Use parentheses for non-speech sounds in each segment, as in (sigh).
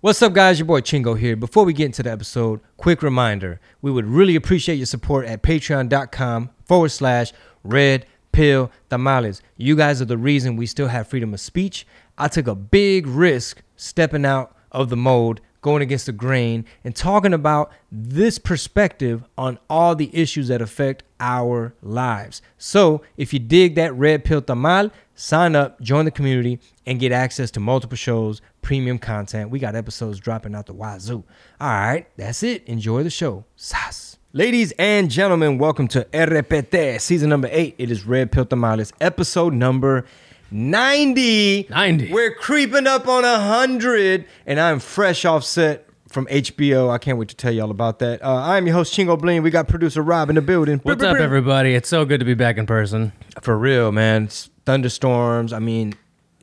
What's up, guys? Your boy Chingo here. Before we get into the episode, quick reminder we would really appreciate your support at patreon.com forward slash red pill tamales. You guys are the reason we still have freedom of speech. I took a big risk stepping out of the mold, going against the grain, and talking about this perspective on all the issues that affect our lives. So if you dig that red pill tamal, sign up, join the community, and get access to multiple shows, premium content. We got episodes dropping out the wazoo. All right, that's it. Enjoy the show. Sas. Ladies and gentlemen, welcome to RPT, season number eight. It is Red Pill Tamales, episode number 90. 90. We're creeping up on 100, and I'm fresh off set from HBO. I can't wait to tell y'all about that. Uh, I'm your host, Chingo Bling. We got producer Rob in the building. What's up, everybody? It's so good to be back in person. For real, man. It's thunderstorms. I mean,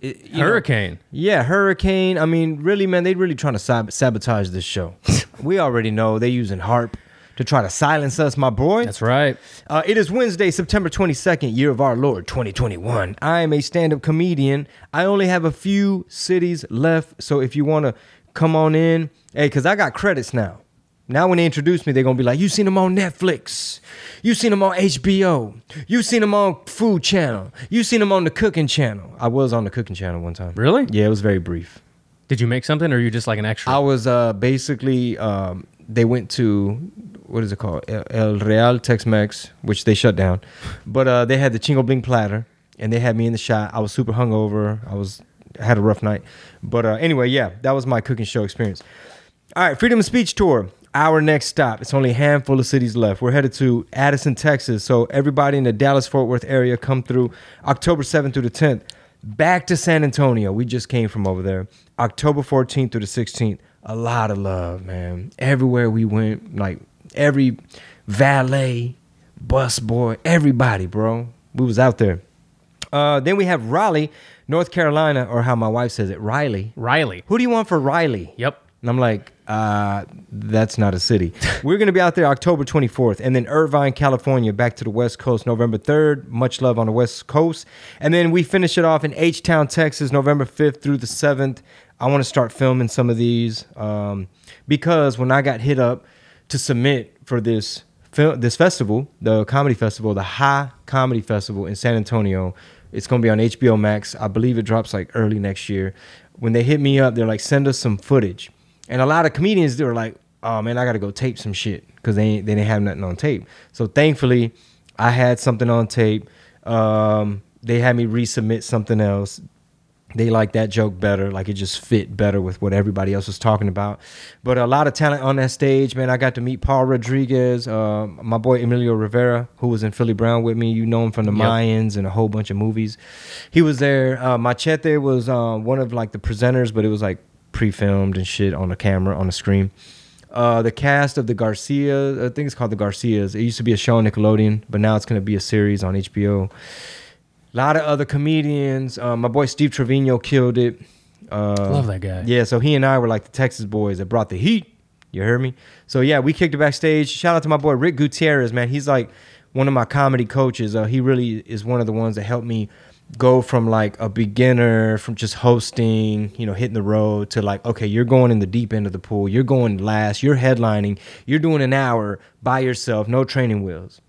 it- you know- Hurricane. yeah, hurricane. I mean, really, man, They're really trying to sab- sabotage this show. (laughs) we already know they using HAARP to try to silence us, my boy. That's right. Uh, it is Wednesday, September 22nd, year of our Lord 2021. I am a stand up comedian. I only have a few cities left. So if you want to come on in, hey, because I got credits now. Now, when they introduce me, they're going to be like, you seen them on Netflix. You seen them on HBO. You seen them on Food Channel. You seen them on the Cooking Channel. I was on the Cooking Channel one time. Really? Yeah, it was very brief. Did you make something or are you just like an extra? I was uh, basically um, they went to what is it called El, El Real Tex Mex, which they shut down, but uh, they had the Chingo Bling platter, and they had me in the shot. I was super hungover. I was I had a rough night, but uh, anyway, yeah, that was my cooking show experience. All right, Freedom of Speech tour. Our next stop. It's only a handful of cities left. We're headed to Addison, Texas. So everybody in the Dallas Fort Worth area come through October 7th through the 10th. Back to San Antonio. We just came from over there. October 14th through the 16th. A lot of love, man. Everywhere we went, like every valet, bus boy, everybody, bro. We was out there. Uh, then we have Raleigh, North Carolina, or how my wife says it, Riley. Riley. Who do you want for Riley? Yep. And I'm like, uh, that's not a city. (laughs) We're going to be out there October 24th. And then Irvine, California, back to the West Coast, November 3rd. Much love on the West Coast. And then we finish it off in H Town, Texas, November 5th through the 7th. I want to start filming some of these um, because when I got hit up to submit for this film, this festival, the comedy festival, the High Comedy Festival in San Antonio, it's going to be on HBO Max. I believe it drops like early next year. When they hit me up, they're like, send us some footage. And a lot of comedians, they were like, oh man, I got to go tape some shit because they, ain't- they didn't have nothing on tape. So thankfully, I had something on tape. Um, they had me resubmit something else. They liked that joke better. Like it just fit better with what everybody else was talking about. But a lot of talent on that stage, man. I got to meet Paul Rodriguez, uh, my boy Emilio Rivera, who was in Filly Brown with me. You know him from the Yep. Mayans and a whole bunch of movies. He was there. Uh, Machete was uh, one of like the presenters, but it was like pre-filmed and shit on a camera on a screen. Uh, the cast of the Garcia, I think it's called the Garcias. It used to be a show on Nickelodeon, but now it's gonna be a series on HBO. A lot of other comedians. Uh, my boy Steve Trevino killed it. Uh, Love that guy. Yeah, so he and I were like the Texas boys that brought the heat. You heard me? So yeah, we kicked it backstage. Shout out to my boy Rick Gutierrez, man. He's like one of my comedy coaches. Uh, he really is one of the ones that helped me go from like a beginner, from just hosting, you know, hitting the road to like, okay, you're going in the deep end of the pool. You're going last. You're headlining. You're doing an hour by yourself, no training wheels.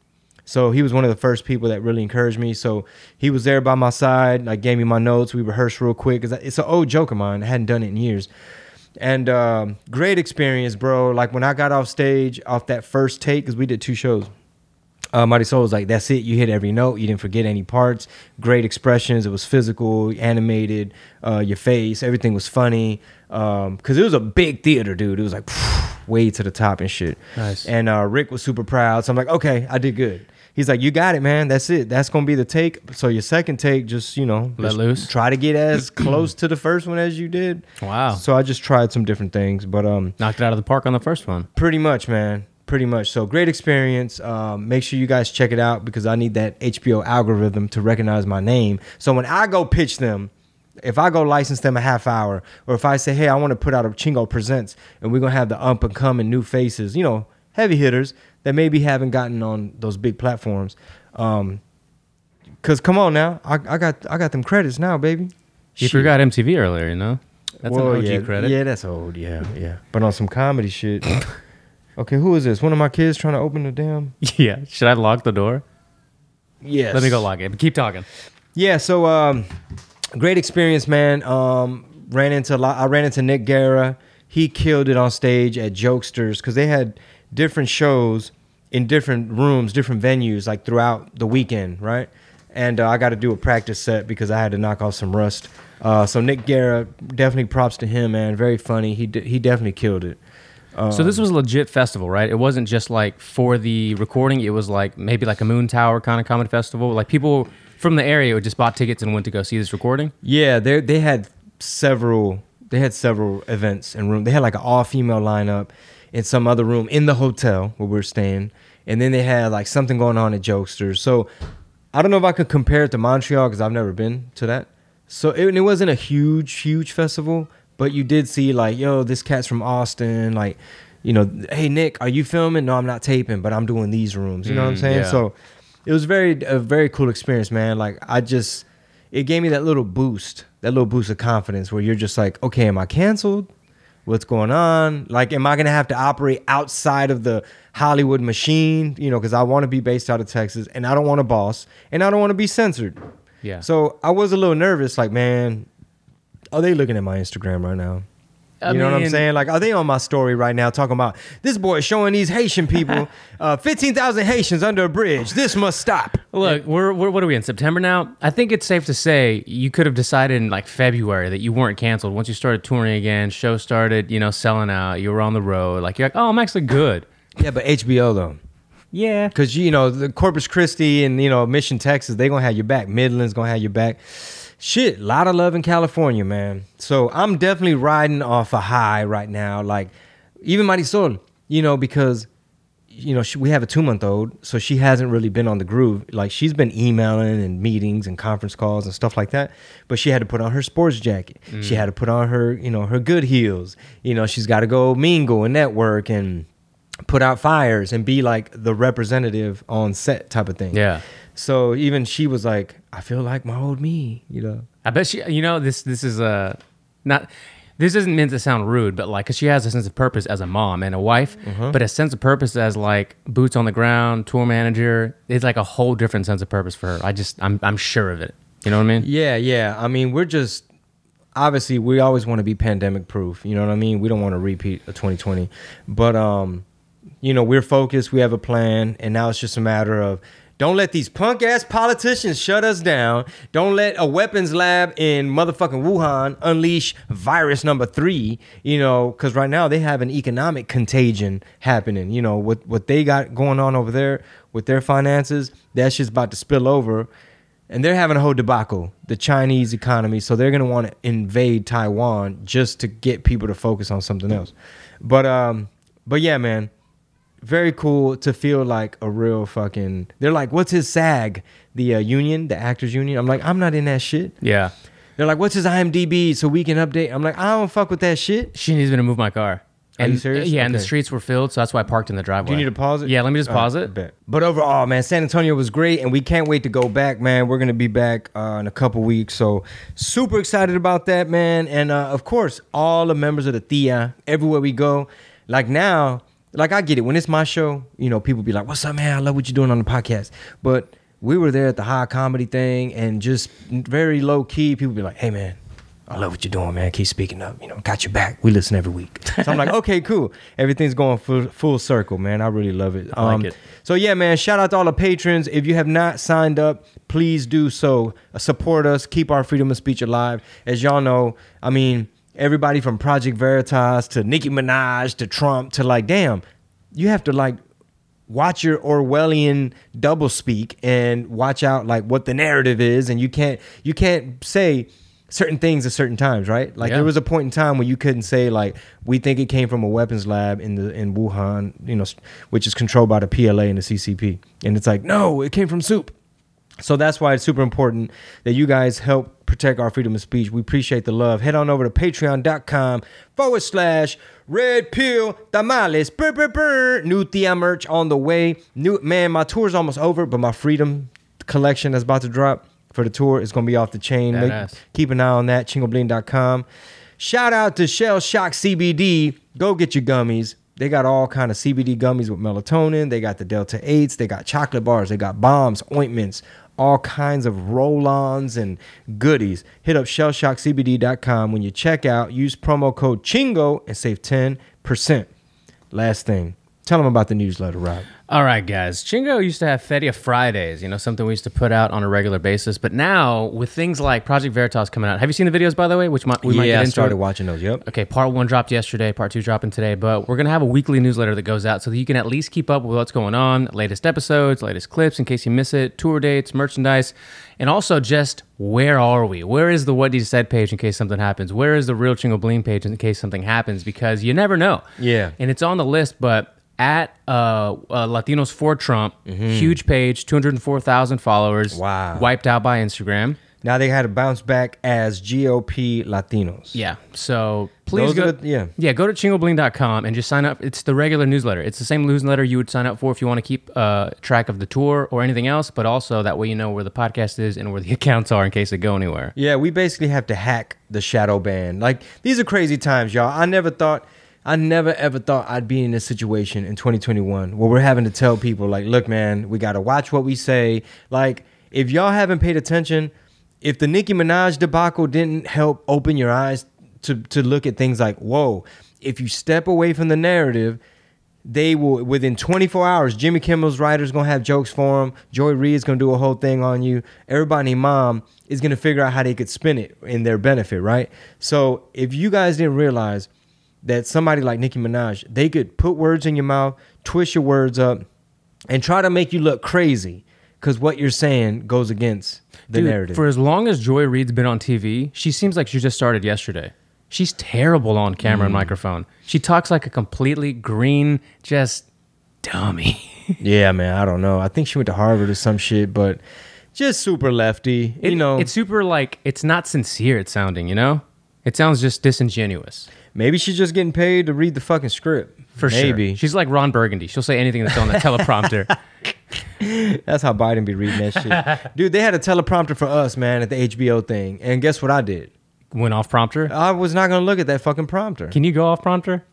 So he was one of the first people that really encouraged me. So he was there by my side, like gave me my notes. We rehearsed real quick because it's an old joke of mine. I hadn't done it in years. And um, great experience, bro. Like when I got off stage off that first take, because we did two shows. Uh, Marisol was like, "That's it. You hit every note. You didn't forget any parts. Great expressions. It was physical, animated. Uh, your face, everything was funny. Because it was a big theater, dude. It was like way to the top and shit. Nice. And uh, Rick was super proud. So I'm like, okay, I did good. He's like, you got it, man. That's it. That's gonna be the take. So your second take, just you know, Let loose. Try to get as (clears throat) close to the first one as you did. Wow. So I just tried some different things, but um, Knocked it out of the park on the first one. pretty much, man. Pretty much. So great experience. Um, make sure you guys check it out because I need that HBO algorithm to recognize my name. So when I go pitch them, if I go license them a half hour, or if I say, hey, I want to put out a Chingo Presents, and we're gonna have the up and coming new faces, you know, heavy hitters that maybe haven't gotten on those big platforms. Um, Cause come on now, I, I got I got them credits now, baby. You forgot MTV earlier, you know? That's Well, an OG yeah, credit. Yeah, that's old. Yeah, yeah. But on some comedy shit. (laughs) okay, who is this? One of my kids trying to open the damn. (laughs) Yeah. Should I lock the door? Yes. Let me go lock it. But keep talking. Yeah. So, um, great experience, man. Um, ran into. I ran into Nick Guerra. He killed it on stage at Jokesters because they had different shows in different rooms, different venues, like throughout the weekend, right? And uh, I got to do a practice set because I had to knock off some rust. Uh, so Nick Guerra, definitely props to him, man. Very funny. He d- he definitely killed it. So this was a legit festival, right? It wasn't just like for the recording. It was like maybe like a Moontower kind of comedy festival. Like people from the area would just bought tickets and went to go see this recording. Yeah, they they had several they had several events and room. They had like an all female lineup in some other room in the hotel where we are staying, and then they had like something going on at Jokesters. So I don't know if I could compare it to Montreal because I've never been to that. So it, it wasn't a huge huge festival, but you did see like yo this cat's from Austin like. You know, hey Nick, are you filming? No, I'm not taping, but I'm doing these rooms. You know what I'm Mm, saying? yeah. So it was very a very cool experience, man. Like I just it gave me that little boost, that little boost of confidence where you're just like, okay, am I canceled? What's going on? Like, am I gonna have to operate outside of the Hollywood machine? You know, because I want to be based out of Texas, and I don't want a boss, and I don't want to be censored. Yeah. So I was a little nervous, like, man, are they looking at my Instagram right now? I you know what I'm saying? Like, are they on my story right now talking about this boy showing these Haitian people (laughs) uh, 15,000 Haitians under a bridge? This must stop. Look, we're, we're what are we in September now? I think it's safe to say you could have decided in like February that you weren't canceled once you started touring again. Show started, you know, selling out. You were on the road. Like you're like, oh, I'm actually good. Yeah, but HBO though. Yeah. Because you know the Corpus Christi and you know Mission, Texas, they're gonna have your back. Midland's gonna have your back. Shit, a lot of love in California, man. So I'm definitely riding off a high right now. Like even Marisol, you know, because you know she, we have a two month old, so she hasn't really been on the groove. Like she's been emailing and meetings and conference calls and stuff like that. But she had to put on her sports jacket. She mm. had to put on her you know her good heels. You know she's got to go mingle and network and put out fires and be like the representative on set type of thing. Yeah. So even she was like, I feel like my old me, you know. I bet she. You know, this this is uh, not. This isn't meant to sound rude, but like, cause she has a sense of purpose as a mom and a wife, but a sense of purpose as like boots on the ground, tour manager. It's like a whole different sense of purpose for her. I just, I'm, I'm sure of it. You know what I mean? Yeah, yeah. I mean, we're just obviously we always want to be pandemic proof. You know what I mean? We don't want to repeat a 2020, but um, you know, we're focused. We have a plan, and now it's just a matter of. Don't let these punk ass politicians shut us down. Don't let a weapons lab in motherfucking Wuhan unleash virus number three. You know, because right now they have an economic contagion happening. You know what what they got going on over there with their finances. That shit's about to spill over and they're having a whole debacle the chinese economy so they're going to want to invade taiwan just to get people to focus on something else but um but yeah man very cool to feel like a real fucking they're like what's his sag the uh, union the actors union i'm like i'm not in that shit Yeah. they're like what's his imdb so we can update i'm like i don't fuck with that shit She needs me to move my car. Are And, you serious? Yeah, and the Okay. streets were filled, so that's why I parked in the driveway. Do you need to pause it? Yeah, let me just pause it. bet. But overall, man, San Antonio was great, and we can't wait to go back, man. We're gonna be back uh, in a couple weeks, so super excited about that, man. And uh, of course, all the members of the Thea, everywhere we go, like now, like I get it when it's my show, you know, people be like, "What's up, man? I love what you're doing on the podcast," but we were there at the high comedy thing, and just very low key, people be like, "Hey, man." I love what you're doing, man. Keep speaking up. You know, got your back. We listen every week. (laughs) So I'm like, okay, cool. Everything's going full, full circle, man. I really love it. Um, I like it. So yeah, man. Shout out to all the patrons. If you have not signed up, please do so. Support us. Keep our freedom of speech alive. As y'all know, I mean, everybody from Project Veritas to Nicki Minaj to Trump to like, damn, you have to like watch your Orwellian doublespeak and watch out like what the narrative is, and you can't you can't say certain things at certain times, right? Like Yeah. there was a point in time where you couldn't say like we think it came from a weapons lab in the in Wuhan, you know, which is controlled by the PLA and the CCP, and it's like no, it came from soup. So that's why it's super important that you guys help protect our freedom of speech. We appreciate the love. Head on over to patreon.com forward slash red pill tamales. Brr, brr, brr. New Thea merch on the way. New man, my tour's almost over, but my freedom collection that's about to drop for the tour is gonna be off the chain. Make- keep an eye on that, chingobling.com. Shout out to Shell Shock CBD. Go get your gummies. They got all kind of CBD gummies with melatonin. They got the Delta 8s. They got chocolate bars. They got bombs, ointments, all kinds of roll-ons and goodies. Hit up shellshockcbd.com when you check out. Use promo code CHINGO and save 10%. Last thing. Tell them about the newsletter, Rob. All right, guys. Chingo used to have Feria Fridays, you know, something we used to put out on a regular basis. But now, with things like Project Veritas coming out, have you seen the videos, by the way? Which might, we might yeah, get I into. started watching those. Yep. Okay, part one dropped yesterday, part two dropping today, but we're gonna have a weekly newsletter that goes out so that you can at least keep up with what's going on, latest episodes, latest clips in case you miss it, tour dates, merchandise, and also just where are we? Where is the What He Said page in case something happens? Where is the Real Chingo Bling page in case something happens? Because you never know. Yeah. And it's on the list, but at uh, uh, Latinos for Trump, huge page, 204,000 followers. Mm-hmm. Wow. Wiped out by Instagram. Now they had to bounce back as GOP Latinos. Yeah. So please Those go. the- yeah. Yeah. Go to chingobling.com and just sign up. It's the regular newsletter. It's the same newsletter you would sign up for if you want to keep uh, track of the tour or anything else, but also that way you know where the podcast is and where the (laughs) accounts are in case they go anywhere. Yeah, we basically have to hack the shadow ban. Like these are crazy times, y'all. I never thought I never ever thought I'd be in this situation in 2021 where we're having to tell people like, look, man, we got to watch what we say. Like if y'all haven't paid attention, if the Nicki Minaj debacle didn't help open your eyes to to look at things like, whoa, if you step away from the narrative, they will within 24 hours. Jimmy Kimmel's writer's gonna have jokes for him. Joy Reid's gonna do a whole thing on you. Everybody, mom is gonna figure out how they could spin it in their benefit, right? So if you guys didn't realize that somebody like Nicki Minaj, they could put words in your mouth, twist your words up, and try to make you look crazy because what you're saying goes against the Dude, narrative. For as long as Joy Reid's been on TV, she seems like she just started yesterday. She's terrible on camera Mm. and microphone. She talks like a completely green, just dummy. (laughs) yeah, man, I don't know. I think she went to Harvard or some shit, but just super lefty. It- you know, it's super like it's not sincere. It's sounding, you know, it sounds just disingenuous. Maybe she's just getting paid to read the fucking script. For maybe. sure, she's like Ron Burgundy. She'll say anything that's on the (laughs) teleprompter. That's how Biden be reading that shit. Dude, they had a teleprompter for us, man, at the HBO thing. And guess what I did? Went off prompter. I was not going to look at that fucking prompter. Can you go off prompter?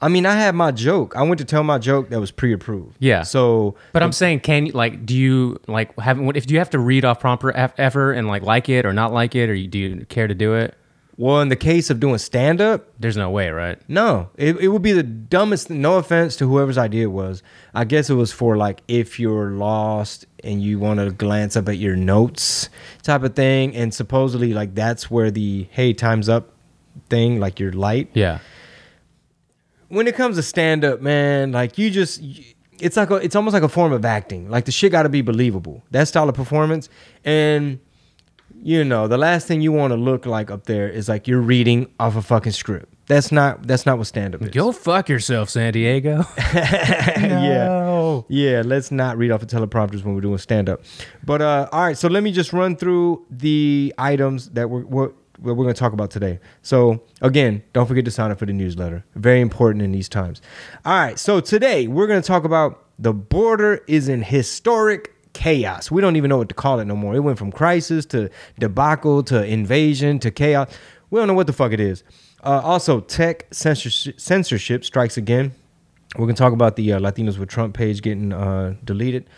I mean, I had my joke. I went to tell my joke that was pre approved. Yeah. So, But I'm saying, can you like? Do you like have? If do you have to read off prompter ever and like like it or not like it, or you, do you care to do it? Well, in the case of doing stand up, There's no way, right? no, it, it would be the dumbest. No offense to whoever's idea it was. I guess it was for like if you're lost and you want to glance up at your notes type of thing. And supposedly, like, that's where the hey, time's up thing, like your light. Yeah. when it comes to stand up, man, like you just it's like a, it's almost like a form of acting. Like the shit got to be believable. That style of performance and you know, the last thing you want to look like up there is like you're reading off a fucking script. That's not that's not what stand up is. Go fuck yourself, San Diego. (laughs) yeah. Yeah, let's not read off the teleprompters when we're doing stand up. But uh all right, so let me just run through the items that we're what what we're going to talk about today. So, again, don't forget to sign up for the newsletter. Very important in these times. All right, so today we're going to talk about the border is in historic chaos. We don't even know what to call it no more. It went from crisis to debacle to invasion to chaos. We don't know what the fuck it is. Uh, also, tech censorship, censorship strikes again. We're gonna talk about the uh, Latinos with Trump page getting uh, deleted.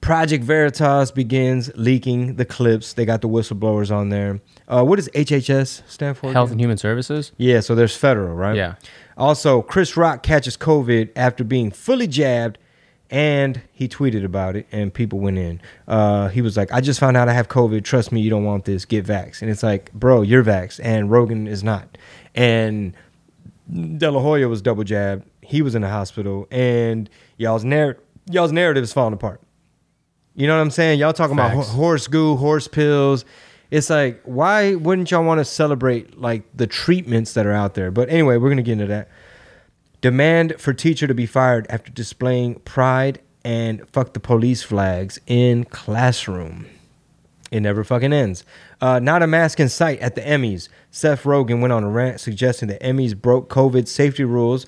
Project Veritas begins leaking the clips. They got the whistleblowers on there. Uh, what does HHS stand for? Health again? and Human Services. Yeah, so there's federal, right? Yeah. Also, Chris Rock catches COVID after being fully jabbed, and he tweeted about it, and people went in. Uh, he was like, "I just found out I have COVID. Trust me, you don't want this. Get vax." And it's like, bro, you're vax, and Rogan is not. And De La Hoya was double jabbed. He was in the hospital, and y'all's narr- y'all's narrative is falling apart. You know what I'm saying? Y'all talking about Facts. ho- horse goo, horse pills. It's like, why wouldn't y'all want to celebrate like the treatments that are out there? But anyway, we're gonna get into that. Demand for teacher to be fired after displaying pride and fuck the police flags in classroom. It never fucking ends. Uh, not a mask in sight at the Emmys. Seth Rogen went on a rant suggesting the Emmys broke COVID safety rules.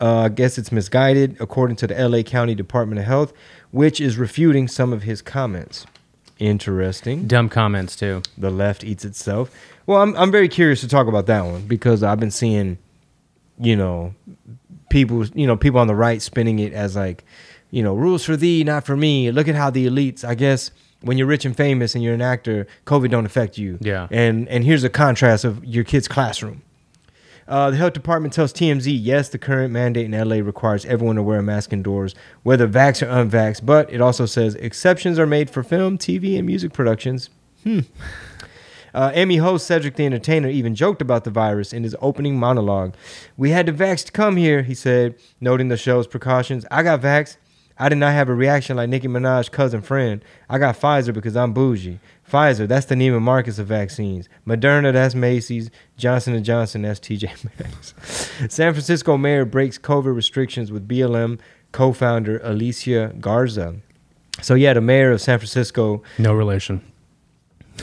Uh, I guess it's misguided, according to the LA County Department of Health, which is refuting some of his comments. Interesting. Dumb comments too. The left eats itself. Well, I'm I'm very curious to talk about that one because I've been seeing, you know, people you know people on the right spinning it as like, you know, rules for thee, not for me. Look at how the elites. I guess when you're rich and famous and you're an actor, COVID don't affect you. Yeah. And and here's a contrast of your kid's classroom. Uh, the health department tells TMZ, yes, the current mandate in LA requires everyone to wear a mask indoors, whether vax or unvax, but it also says exceptions are made for film, TV, and music productions. Hmm. Uh, Emmy host Cedric the Entertainer even joked about the virus in his opening monologue. We had the vax to come here, he said, noting the show's precautions. I got vax. I did not have a reaction like Nicki Minaj's cousin friend. I got Pfizer because I'm bougie. Pfizer, that's the Neiman Marcus of vaccines. Moderna, that's Macy's. Johnson & Johnson, that's TJ Maxx. (laughs) San Francisco mayor breaks COVID restrictions with BLM co-founder Alicia Garza. So yeah, the mayor of San Francisco No relation.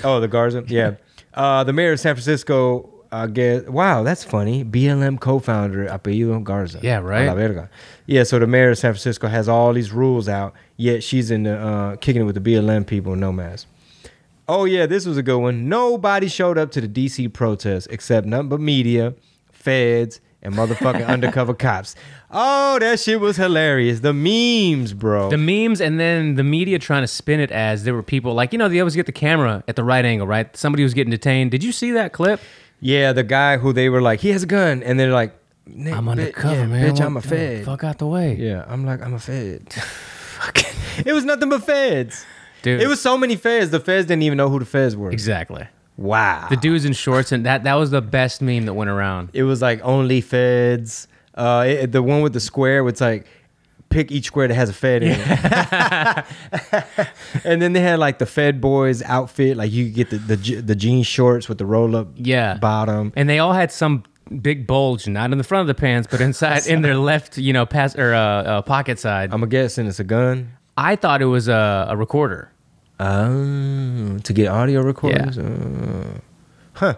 Oh, the Garza. (laughs) Yeah. Uh, the mayor of San Francisco. I guess. Wow, that's funny. BLM co-founder apellido Garza. Yeah, right. A la verga. Yeah. So the mayor of San Francisco has all these rules out, yet she's in the uh, kicking it with the BLM people, no mask. Oh yeah, this was a good one. Nobody showed up to the DC protest except nothing but media, feds, and motherfucking undercover cops. Oh, that shit was hilarious. The memes, bro. The memes and then the media trying to spin it as there were people like you know they always get the camera at the right angle, right? Somebody was getting detained. Did you see that clip? Yeah, the guy who they were like, he has a gun, and they're like, I'm undercover, yeah, man. Bitch, What- I'm a fed. Fuck out the way. Yeah, I'm like, I'm a fed. (laughs) it was nothing but feds. Dude. It was so many feds. The feds didn't even know who the feds were. Exactly. Wow. The dudes in shorts and that that was the best meme that went around. it was like only feds. Uh, it- the one with the square, it's like pick each square that has a fed in it. (laughs) and then they had like the Fed boys outfit, like you get the the, the jean shorts with the roll up Yeah. bottom. And they all had some big bulge, not in the front of the pants, but inside in their left, you know, pass or uh, uh, pocket side. I'm guessing it's a gun. I thought it was a, a recorder. Oh, to get audio recordings. Uh, huh.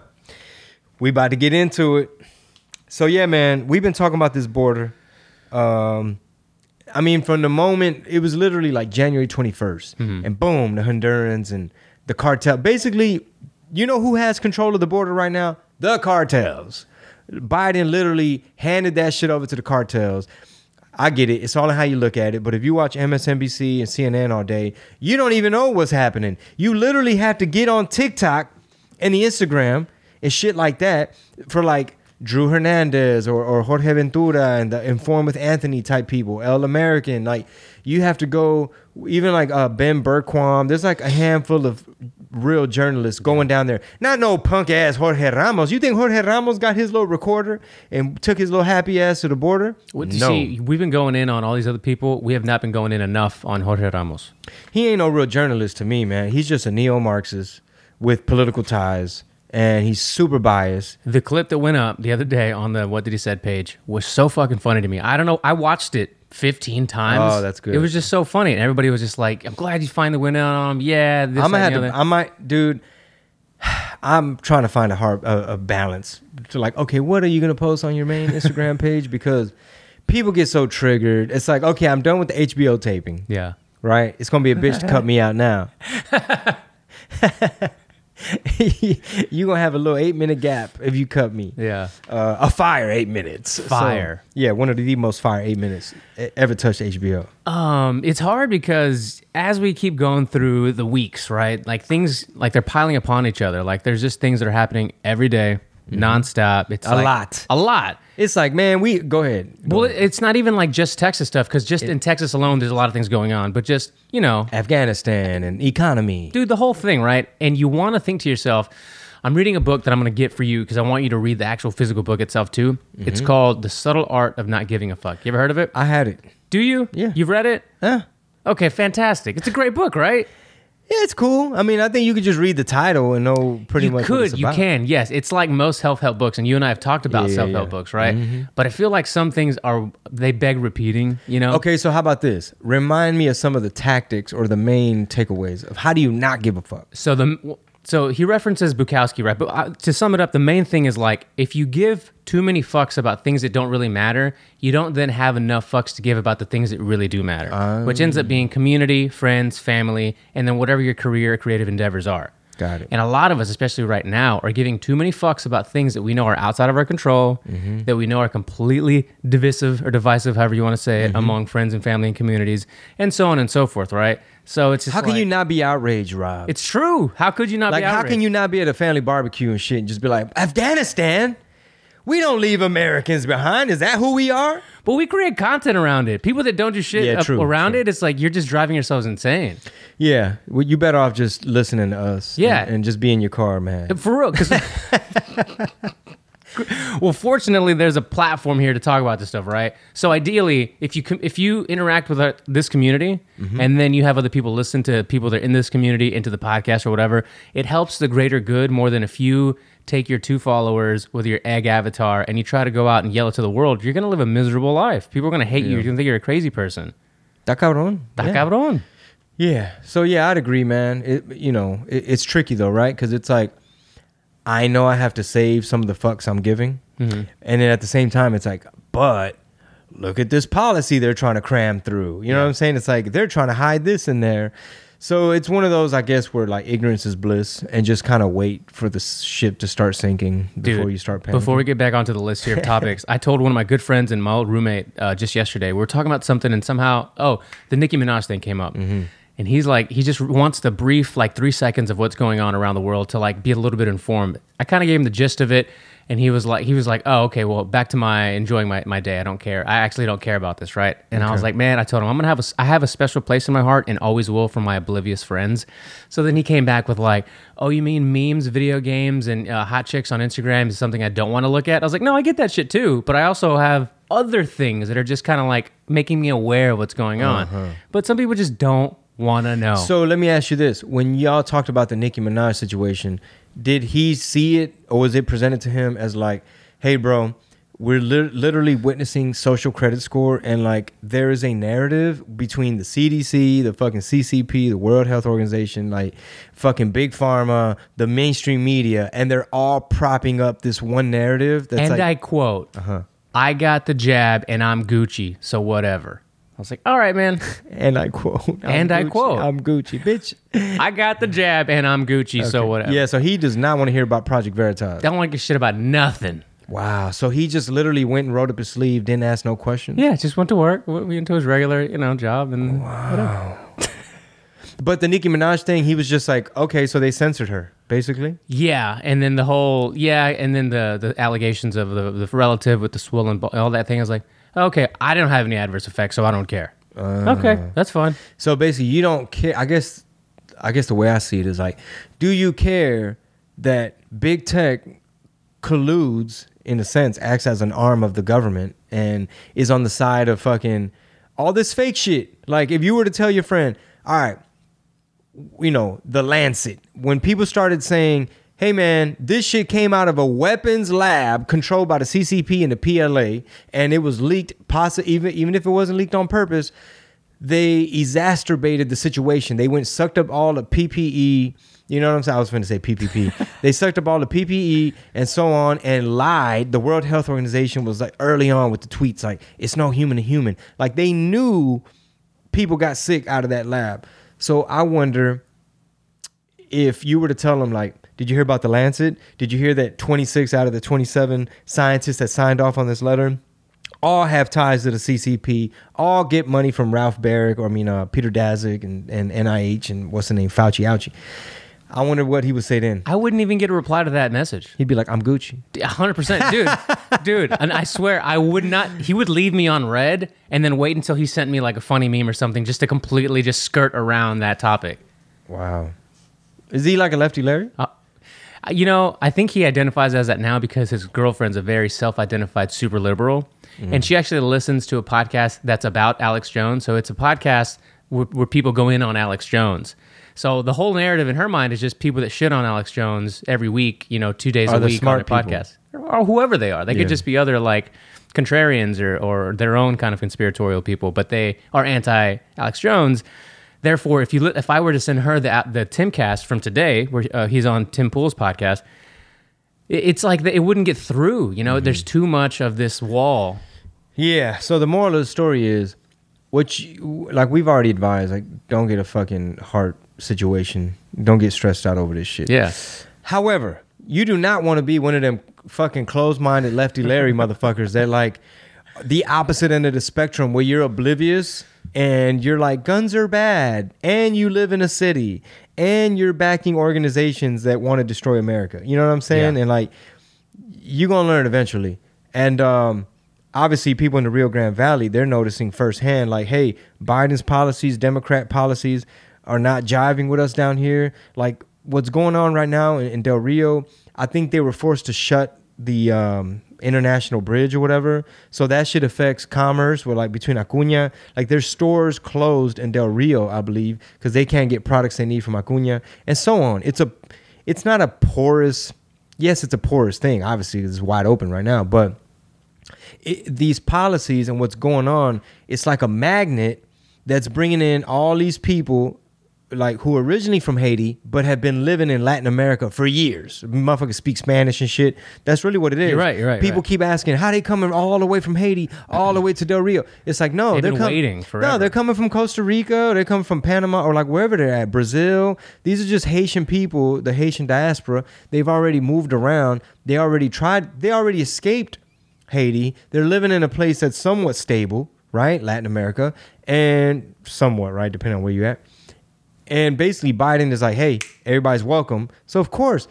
We about to get into it. So yeah, man, we've been talking about this border. Um, I mean, from the moment it was literally like January 21st, and boom, the Hondurans and the cartel. Basically, you know who has control of the border right now? The cartels. Biden literally handed that shit over to the cartels. I get it. It's all how you look at it. But if you watch MSNBC and CNN all day, you don't even know what's happening. You literally have to get on TikTok and the Instagram and shit like that for like Drew Hernandez or, or Jorge Ventura and the Inform with Anthony type people, El American. Like you have to go, even like uh, Ben Bergquam. There's like a handful of real journalists going down there. Not no punk ass Jorge Ramos. You think Jorge Ramos got his little recorder and took his little happy ass to the border? What, you See, we've been going in on all these other people. We have not been going in enough on Jorge Ramos. he ain't no real journalist to me, man. He's just a neo-Marxist with political ties, and he's super biased. The clip that went up the other day on the What Did He Said page was so fucking funny to me. I don't know. I watched it 15 times. Oh, that's good. It was just so funny. And everybody was just like, I'm glad you finally went in on him. Yeah. This, I'm gonna have to. I might, dude. I'm trying to find a hard a, a balance to like. Okay, what are you gonna post on your main Instagram page? Because people get so triggered. It's like, okay, I'm done with the HBO taping. yeah. Right? It's gonna be a bitch to cut me out now. (laughs) (laughs) you gonna have a little eight minute gap if you cut me. Yeah. Uh, a fire eight minutes. So, Fire. yeah, one of the most fire eight minutes ever touched HBO. Um, it's hard because as we keep going through the weeks, right? Like things like they're piling upon each other. Like there's just things that are happening every day, nonstop. It's Mm-hmm. A like- lot. A lot. It's like, man, we go ahead. Go Well, ahead. it's not even like just Texas stuff because just in Texas alone, there's a lot of things going on. But just you know, Afghanistan and economy. dude, the whole thing, right? And you want to think to yourself, I'm reading a book that I'm going to get for you because I want you to read the actual physical book itself too. It's Mm-hmm. called The Subtle Art of Not Giving a Fuck. You ever heard of it? I had it. Do you? Yeah. You've read it? Huh? Okay, fantastic. It's a great book, right? Yeah, it's cool. I mean, I think you could just read the title and know pretty you much. what could, you can, yes. It's like most self help books, and you and I have talked about Yeah, self help yeah. books, right? Mm-hmm. But I feel like some things are they beg repeating. You know? Okay, so how about this? Remind me of some of the tactics or the main takeaways of how do you not give a fuck? So the so he references Bukowski, right? But uh, to sum it up, the main thing is like if you give too many fucks about things that don't really matter, you don't then have enough fucks to give about the things that really do matter, which ends up being community, friends, family, and then whatever your career or creative endeavors are. Got it. And a lot of us, especially right now, are giving too many fucks about things that we know are outside of our control, Mm-hmm. that we know are completely divisive or divisive, however you want to say it, Mm-hmm. among friends and family and communities, and so on and so forth, right? So it's just How can like- you not be outraged, Rob? It's true. How could you not like, be outraged? Like, how can you not be at a family barbecue and shit and just be like, Afghanistan? We don't leave Americans behind. Is that who we are? But we create content around it. People that don't do shit Yeah, up true, around true. it, it's like you're just driving yourselves insane. Yeah. Well, you better off just listening to us. Yeah. And, just be in your car, man. For real. 'cause- (laughs) well, fortunately, there's a platform here to talk about this stuff, right? So ideally, if you com- if you interact with our, this community, Mm-hmm. and then you have other people listen to people that are in this community, into the podcast or whatever, it helps the greater good more than a you take your two followers with your egg avatar and you try to go out and yell it to the world. You're gonna live a miserable life. People are gonna hate you. You're gonna think you're a crazy person. Está cabrón. Está Yeah. cabrón. Yeah. So yeah, I'd agree, man. It you know it, it's tricky though, right? Because it's like I know I have to save some of the fucks I'm giving, mm-hmm. and then at the same time, it's like, but look at this policy they're trying to cram through. You know what I'm saying? It's like they're trying to hide this in there. So it's one of those, I guess, where like ignorance is bliss, and just kind of wait for the ship to start sinking before Dude, you start panicking. Before we get back onto the list here of (laughs) topics, I told one of my good friends and my old roommate uh, just yesterday. We were talking about something, and somehow, oh, the Nicki Minaj thing came up, Mm-hmm. and he's like, he just wants the brief, like three seconds of what's going on around the world to like be a little bit informed. I kind of gave him the gist of it, and he was like, he was like, oh, okay, well, back to my enjoying my, my day. I don't care. I actually don't care about this, right? And I was like, man, I told him I'm gonna have a, I have a special place in my heart, and always will for my oblivious friends. So then he came back with like, oh, you mean memes, video games, and uh, hot chicks on Instagram is something I don't want to look at. I was like, no, I get that shit too, but I also have other things that are just kind of like making me aware of what's going on. But some people just don't want to know. So let me ask you this: When y'all talked about the Nicki Minaj situation, did he see it, or was it presented to him as like, "Hey, bro, we're li- literally witnessing social credit score, and like there is a narrative between the CDC, the fucking CCP, the World Health Organization, like fucking big pharma, the mainstream media, and they're all propping up this one narrative that's and like, I quote, Uh-huh. I got the jab and I'm Gucci, so whatever. I was like, all right, man. (laughs) and I quote, I'm And I Gucci, quote. I'm Gucci, bitch. I got the jab and I'm Gucci, so Okay. whatever. Yeah, so he does not want to hear about Project Veritas. Don't want to give shit about nothing. Wow. So he just literally went and rolled up his sleeve, didn't ask no questions. Yeah, just went to work, went into his regular, you know, job, and whatever. (laughs) But the Nicki Minaj thing, he was just like, okay, so they censored her, basically. Yeah, and then the whole yeah, and then the the allegations of the the relative with the swollen ball, all that thing. I was like, okay, I don't have any adverse effects, so I don't care. Uh, okay, that's fine. So basically, you don't care. I guess, I guess the way I see it is like, do you care that big tech colludes, in a sense, acts as an arm of the government and is on the side of fucking all this fake shit? Like, if you were to tell your friend, all right, you know, the Lancet, when people started saying, hey man, this shit came out of a weapons lab controlled by the CCP and the PLA, and it was leaked, possi- even, even if it wasn't leaked on purpose, they exacerbated the situation. They went, sucked up all the PPE. You know what I'm saying? I was going to say PPP. (laughs) they sucked up all the PPE and so on and lied. The World Health Organization was like early on with the tweets, like, it's no human to human. Like they knew people got sick out of that lab. So I wonder if you were to tell them like did you hear about the lancet did you hear that 26 out of the 27 scientists that signed off on this letter all have ties to the ccp all get money from ralph baric or i mean uh, peter daszak and, and nih and what's the name fauci ouchie i wonder what he would say then I wouldn't even get a reply to that message. he'd be like i'm gucci hundred percent, dude, (laughs) dude. And I swear, I would not. He would leave me on read, and then wait until he sent me like a funny meme or something, just to completely just skirt around that topic. wow is he like a lefty larry Uh, You know, I think he identifies as that now because his girlfriend's a very self-identified super liberal, and she actually listens to a podcast that's about Alex Jones. So it's a podcast where, where people go in on Alex Jones. So the whole narrative in her mind is just people that shit on Alex Jones every week. You know, two days Are a week on smart their podcast, or whoever they are. They Yeah. could just be other like contrarians or or their own kind of conspiratorial people, but they are anti Alex Jones. Therefore, if you li- if I were to send her the the Timcast from today, where uh, he's on Tim Pool's podcast, it, it's like the, it wouldn't get through. You know, there's too much of this wall. Yeah. So the moral of the story is, which like we've already advised, like don't get a fucking heart situation. Don't get stressed out over this shit. Yeah. However, you do not want to be one of them fucking closed-minded lefty Larry (laughs) motherfuckers that like the opposite end of the spectrum where you're oblivious and you're like guns are bad and you live in a city and you're backing organizations that want to destroy America. You know what I'm saying? Yeah. And like you're gonna learn eventually. And um, obviously, people in the Rio Grande Valley they're noticing firsthand, like, hey, Biden's policies, Democrat policies, are not jiving with us down here. Like what's going on right now in, in Del Rio, I think they were forced to shut the um, international bridge or whatever. So that shit affects commerce. With like between Acuna, like there's stores closed in Del Rio, I believe, because they can't get products they need from Acuna, and so on. It's a, it's not a porous. Yes, it's a porous thing. Obviously, it's wide open right now, but it, these policies and what's going on, it's like a magnet that's bringing in all these people like who are originally from Haiti but have been living in Latin America for years. Motherfuckers speak Spanish and shit. That's really what it is. You're right, you're right, People right. keep asking how they coming all the way from Haiti all the way to Del Rio. It's like no, They've they're been com- waiting No, they're coming from Costa Rica. They're coming from Panama or like wherever they're at, Brazil. These are just Haitian people, the Haitian diaspora. They've already moved around. They already tried. They already escaped Haiti. They're living in a place that's somewhat stable, right? Latin America, and somewhat right, depending on where you're at. And basically, Biden is like, hey, everybody's welcome. So, of course,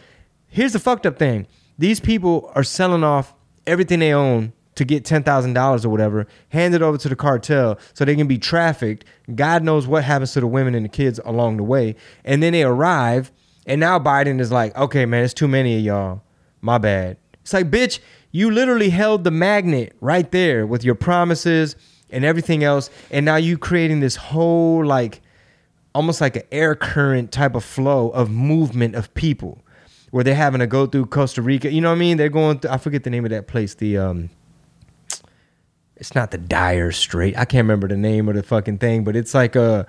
here's the fucked up thing these people are selling off everything they own to get $10,000 or whatever, hand it over to the cartel so they can be trafficked. God knows what happens to the women and the kids along the way. And then they arrive, and now Biden is like, okay, man, it's too many of y'all. My bad. It's like, bitch, you literally held the magnet right there with your promises and everything else. And now you're creating this whole, like, almost like an air current type of flow of movement of people where they're having to go through Costa Rica. You know what I mean? They're going through, I forget the name of that place. The um it's not the Dire Strait. I can't remember the name of the fucking thing, but it's like a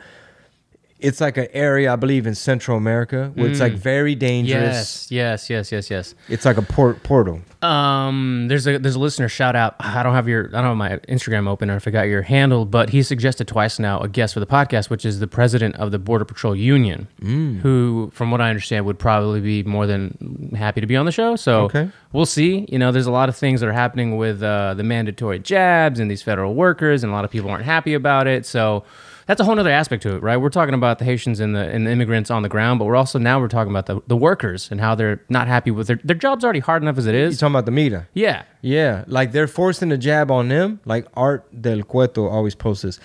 it's like an area I believe in Central America where it's like very dangerous. Yes, yes, yes, yes, yes. It's like a port portal. Um, there's a there's a listener shout out. I don't have your I don't have my Instagram open or if I got your handle, but he suggested twice now a guest for the podcast, which is the president of the Border Patrol Union, Mm. who, from what I understand, would probably be more than happy to be on the show. So Okay. we'll see. You know, there's a lot of things that are happening with uh, the mandatory jabs and these federal workers, and a lot of people aren't happy about it. So. That's a whole other aspect to it, right? We're talking about the Haitians and the and the immigrants on the ground, but we're also now we're talking about the, the workers and how they're not happy with their their job's already hard enough as it is. You is. talking about the meter? Yeah. Yeah, like they're forcing a jab on them. Like Art del Cueto always posts this.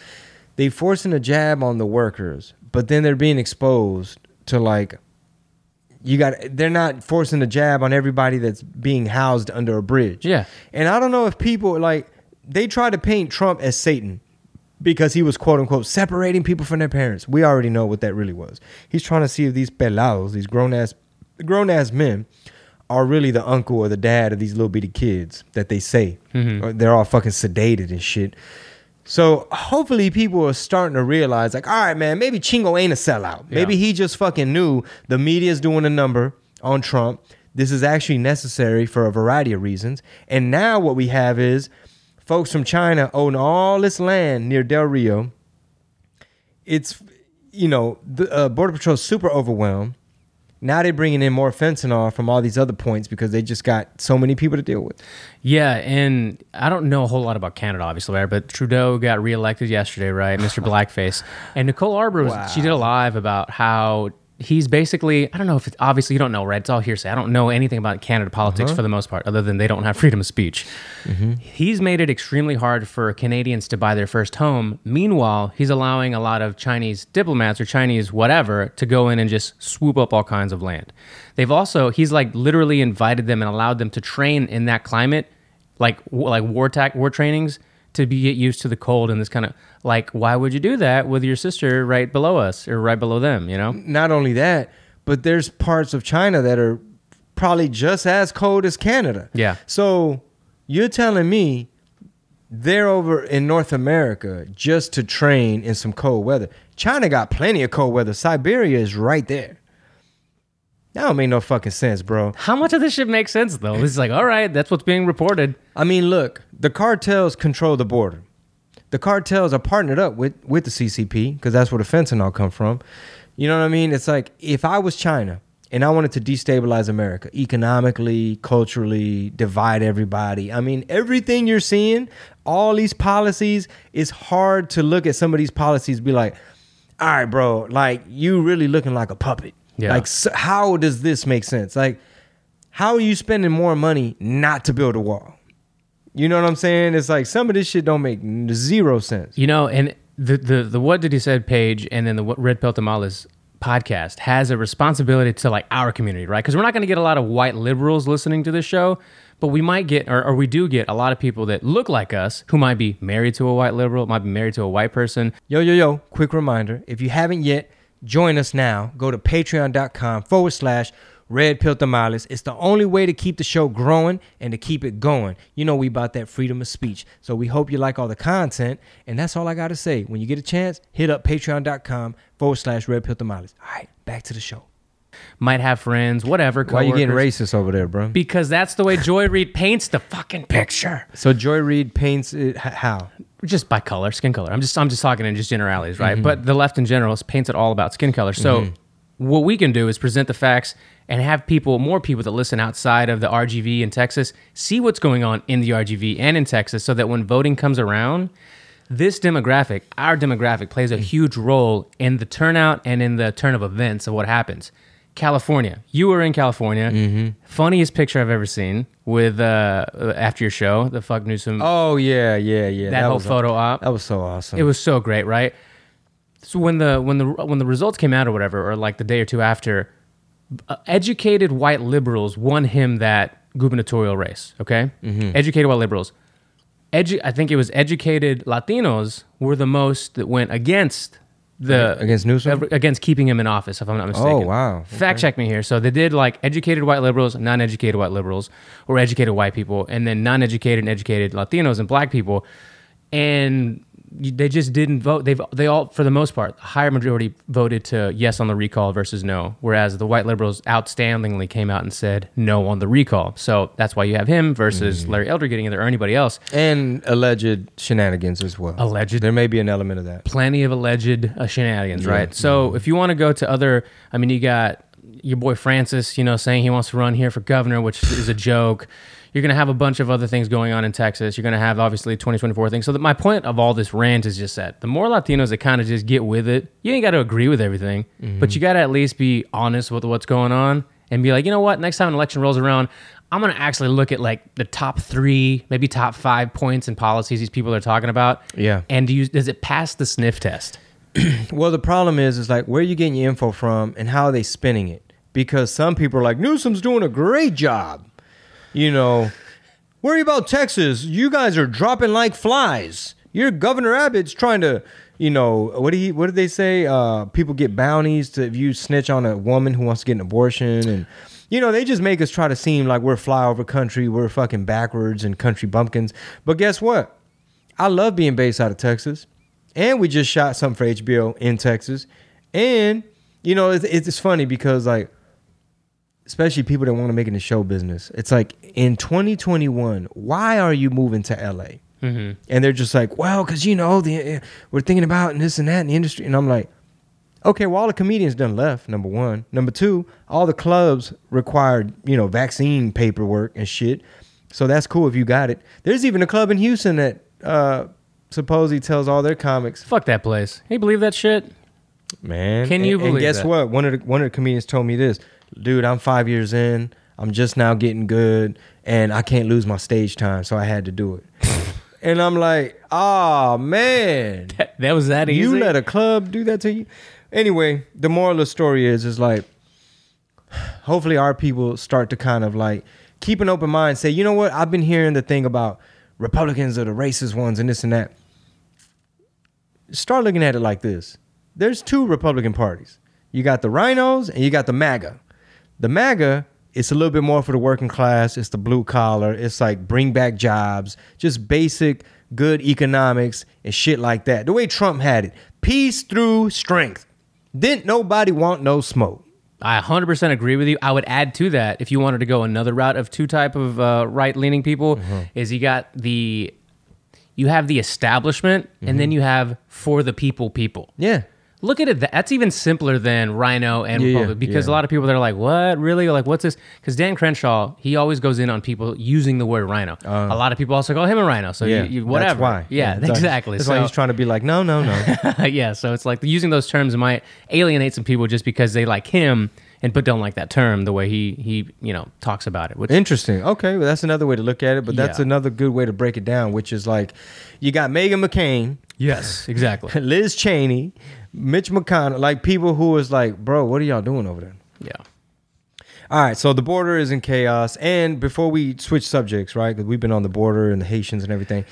They forcing a jab on the workers, but then they're being exposed to like you got. They're not forcing a jab on everybody that's being housed under a bridge. Yeah. and I don't know if people like they try to paint Trump as Satan because he was quote unquote separating people from their parents. We already know what that really was. He's trying to see if these pelados, these grown ass grown ass men, are really the uncle or the dad of these little bitty kids that they say. Or They're all fucking sedated and shit. So hopefully people are starting to realize, like, all right, man, maybe Chingo ain't a sellout. Maybe Yeah. he just fucking knew the media's doing a number on Trump. This is actually necessary for a variety of reasons. And now what we have is folks from China own all this land near Del Rio. It's, you know, the uh, Border Patrol's super overwhelmed. Now they're bringing in more fentanyl from all these other points because they just got so many people to deal with. Yeah, and I don't know a whole lot about Canada, obviously? But Trudeau got reelected yesterday, right? Mr. (laughs) Blackface. And Nicole Arbour, was, she did a live about how he's basically, I don't know if it's, obviously you don't know, right? It's all hearsay. I don't know anything about Canada politics uh-huh. for the most part, other than they don't have freedom of speech. Mm-hmm. He's made it extremely hard for Canadians to buy their first home. Meanwhile, he's allowing a lot of Chinese diplomats or Chinese whatever to go in and just swoop up all kinds of land. They've also, he's like literally invited them and allowed them to train in that climate, like like war tac war trainings to be get used to the cold and this kind of like why would you do that with your sister right below us or right below them, you know? not only that, but there's parts of China that are probably just as cold as Canada. Yeah. So you're telling me they're over in North America just to train in some cold weather. China got plenty of cold weather. Siberia is right there. That don't make no fucking sense, bro. How much of this shit makes sense though? It's like, all right, that's what's being reported. I mean, look, the cartels control the border. The cartels are partnered up with with the CCP because that's where the fentanyl all come from. You know what I mean? It's like if I was China and I wanted to destabilize America economically, culturally, divide everybody. I mean, everything you're seeing, all these policies, it's hard to look at some of these policies and be like, all right, bro, like you really looking like a puppet. Yeah. Like, so how does this make sense? Like, how are you spending more money not to build a wall? You know what I'm saying? It's like some of this shit don't make zero sense. You know, and the the the what did he said page and then the what Red Pill Tamales podcast has a responsibility to like our community, right? Because we're not going to get a lot of white liberals listening to this show, but we might get or, or we do get a lot of people that look like us who might be married to a white liberal, might be married to a white person. Yo, yo, yo, quick reminder if you haven't yet, join us now. Go to patreon.com forward slash red pill tamales. It's the only way to keep the show growing and to keep it going. You know, we about that freedom of speech. So we hope you like all the content. And that's all I got to say. When you get a chance, hit up patreon.com forward slash red pill tamales. All right, back to the show. Might have friends, whatever. Why you getting coworkers. racist over there, bro? Because that's the way Joy Reid paints the fucking picture. So Joy Reid paints it h- how? Just by color, skin color. I'm just I'm just talking in just generalities, right? Mm-hmm. But the left in general paints it all about skin color. So what we can do is present the facts and have people, more people that listen outside of the RGV in Texas, see what's going on in the RGV and in Texas, so that when voting comes around, this demographic, our demographic, plays a Mm. huge role in the turnout and in the turn of events of what happens. California, you were in California. Mm-hmm. Funniest picture I've ever seen with uh, after your show, the fuck Newsom, Oh, yeah, yeah, yeah. that, whole photo op. That was so awesome. It was so great, right? So when the when the when the results came out or whatever, or like the day or two after, uh, educated white liberals won him that gubernatorial race. Okay, Mm-hmm. educated white liberals. Edu- I think it was educated Latinos were the most that went against the Against Newsom? against keeping him in office. If I'm not oh, mistaken. Oh, wow. Fact check me here. So they did like educated white liberals, non-educated white liberals, or educated white people, and then non-educated and educated Latinos and black people, and they just didn't vote. They've they all for the most part, the higher majority voted to yes on the recall versus no, whereas the white liberals outstandingly came out and said no on the recall. So that's why you have him versus Mm. Larry Elder getting in there or anybody else. and alleged shenanigans as well. Alleged. There may be an element of that. plenty of alleged uh, shenanigans, right? So if you want to go to other, I mean, you got your boy Francis, you know, saying he wants to run here for governor, which is a joke. You're going to have a bunch of other things going on in Texas. You're going to have obviously 2024 things. So that my point of all this rant is just that the more Latinos that kind of just get with it, you ain't got to agree with everything, but mm-hmm. you got to at least be honest with what's going on and be like, you know what? Next time an election rolls around, I'm going to actually look at like the top three, maybe top five points and policies these people are talking about. Yeah. And do you, does it pass the sniff test? (clears throat) Well, the problem is, is like where are you getting your info from and how are they spinning it? Because some people are like, Newsom's doing a great job. You know, worry about Texas. You guys are dropping like flies. Your Governor Abbott's trying to, you know, what do he? What did they say? Uh, people get bounties to if you snitch on a woman who wants to get an abortion, and you know they just make us try to seem like we're flyover country, we're fucking backwards and country bumpkins. But guess what? I love being based out of Texas, and we just shot something for HBO in Texas, and you know it's, it's funny because like especially people that want to make it in the show business. It's like in 2021, why are you moving to LA? Mm-hmm. And they're just like, well, because you know the uh, we're thinking about and this and that in the industry. And I'm like, okay, well, all the comedians done left. Number one, number two, all the clubs required you know vaccine paperwork and shit. So that's cool if you got it. There's even a club in Houston that uh, supposedly tells all their comics Fuck that place. You believe that shit? man. Can And- you believe? and, guess that? what? One of the one of the comedians told me this, dude. I'm five years in. I'm just now getting good, and I can't lose my stage time, so I had to do it. (laughs) and I'm like, oh man, (laughs) That was that easy. you let a club do that to you. Anyway, the moral of the story is, is like, hopefully our people start to kind of like keep an open mind. Say, you know what? I've been hearing the thing about Republicans are the racist ones and this and that. Start looking at it like this. There's two Republican parties. You got the RINOs and you got the MAGA. The MAGA, it's a little bit more for the working class. It's the blue collar. It's like bring back jobs, just basic good economics and shit like that. The way Trump had it, peace through strength. Didn't nobody want no smoke. I 100% agree with you. I would add to that if you wanted to go another route of two type of uh, right-leaning people Mm-hmm. is you got the you have the establishment and Mm-hmm. then you have for the people people. Yeah. Look at it. That's even simpler than RINO and Yeah, Republic because yeah. a lot of people they're like, "What really? Like, what's this?" Because Dan Crenshaw, he always goes in on people using the word RINO. a lot of people also call him a RINO. So Uh. Yeah. you, you, whatever. That's why. Yeah, that's- exactly. That's so, why he's trying to be like, no, no, no. (laughs) yeah, so it's like using those terms might alienate some people just because they like him and but don't like that term the way he he you know talks about it. Which Interesting. Okay, well, that's another way to look at it, but that's Yeah. another good way to break it down, which is like you got Meghan McCain, yes, exactly. (laughs) Liz Cheney, Mitch McConnell, like people who is like, bro, what are y'all doing over there? yeah. All right, so the border is in chaos. And before we switch subjects, right, because we've been on the border and the Haitians and everything.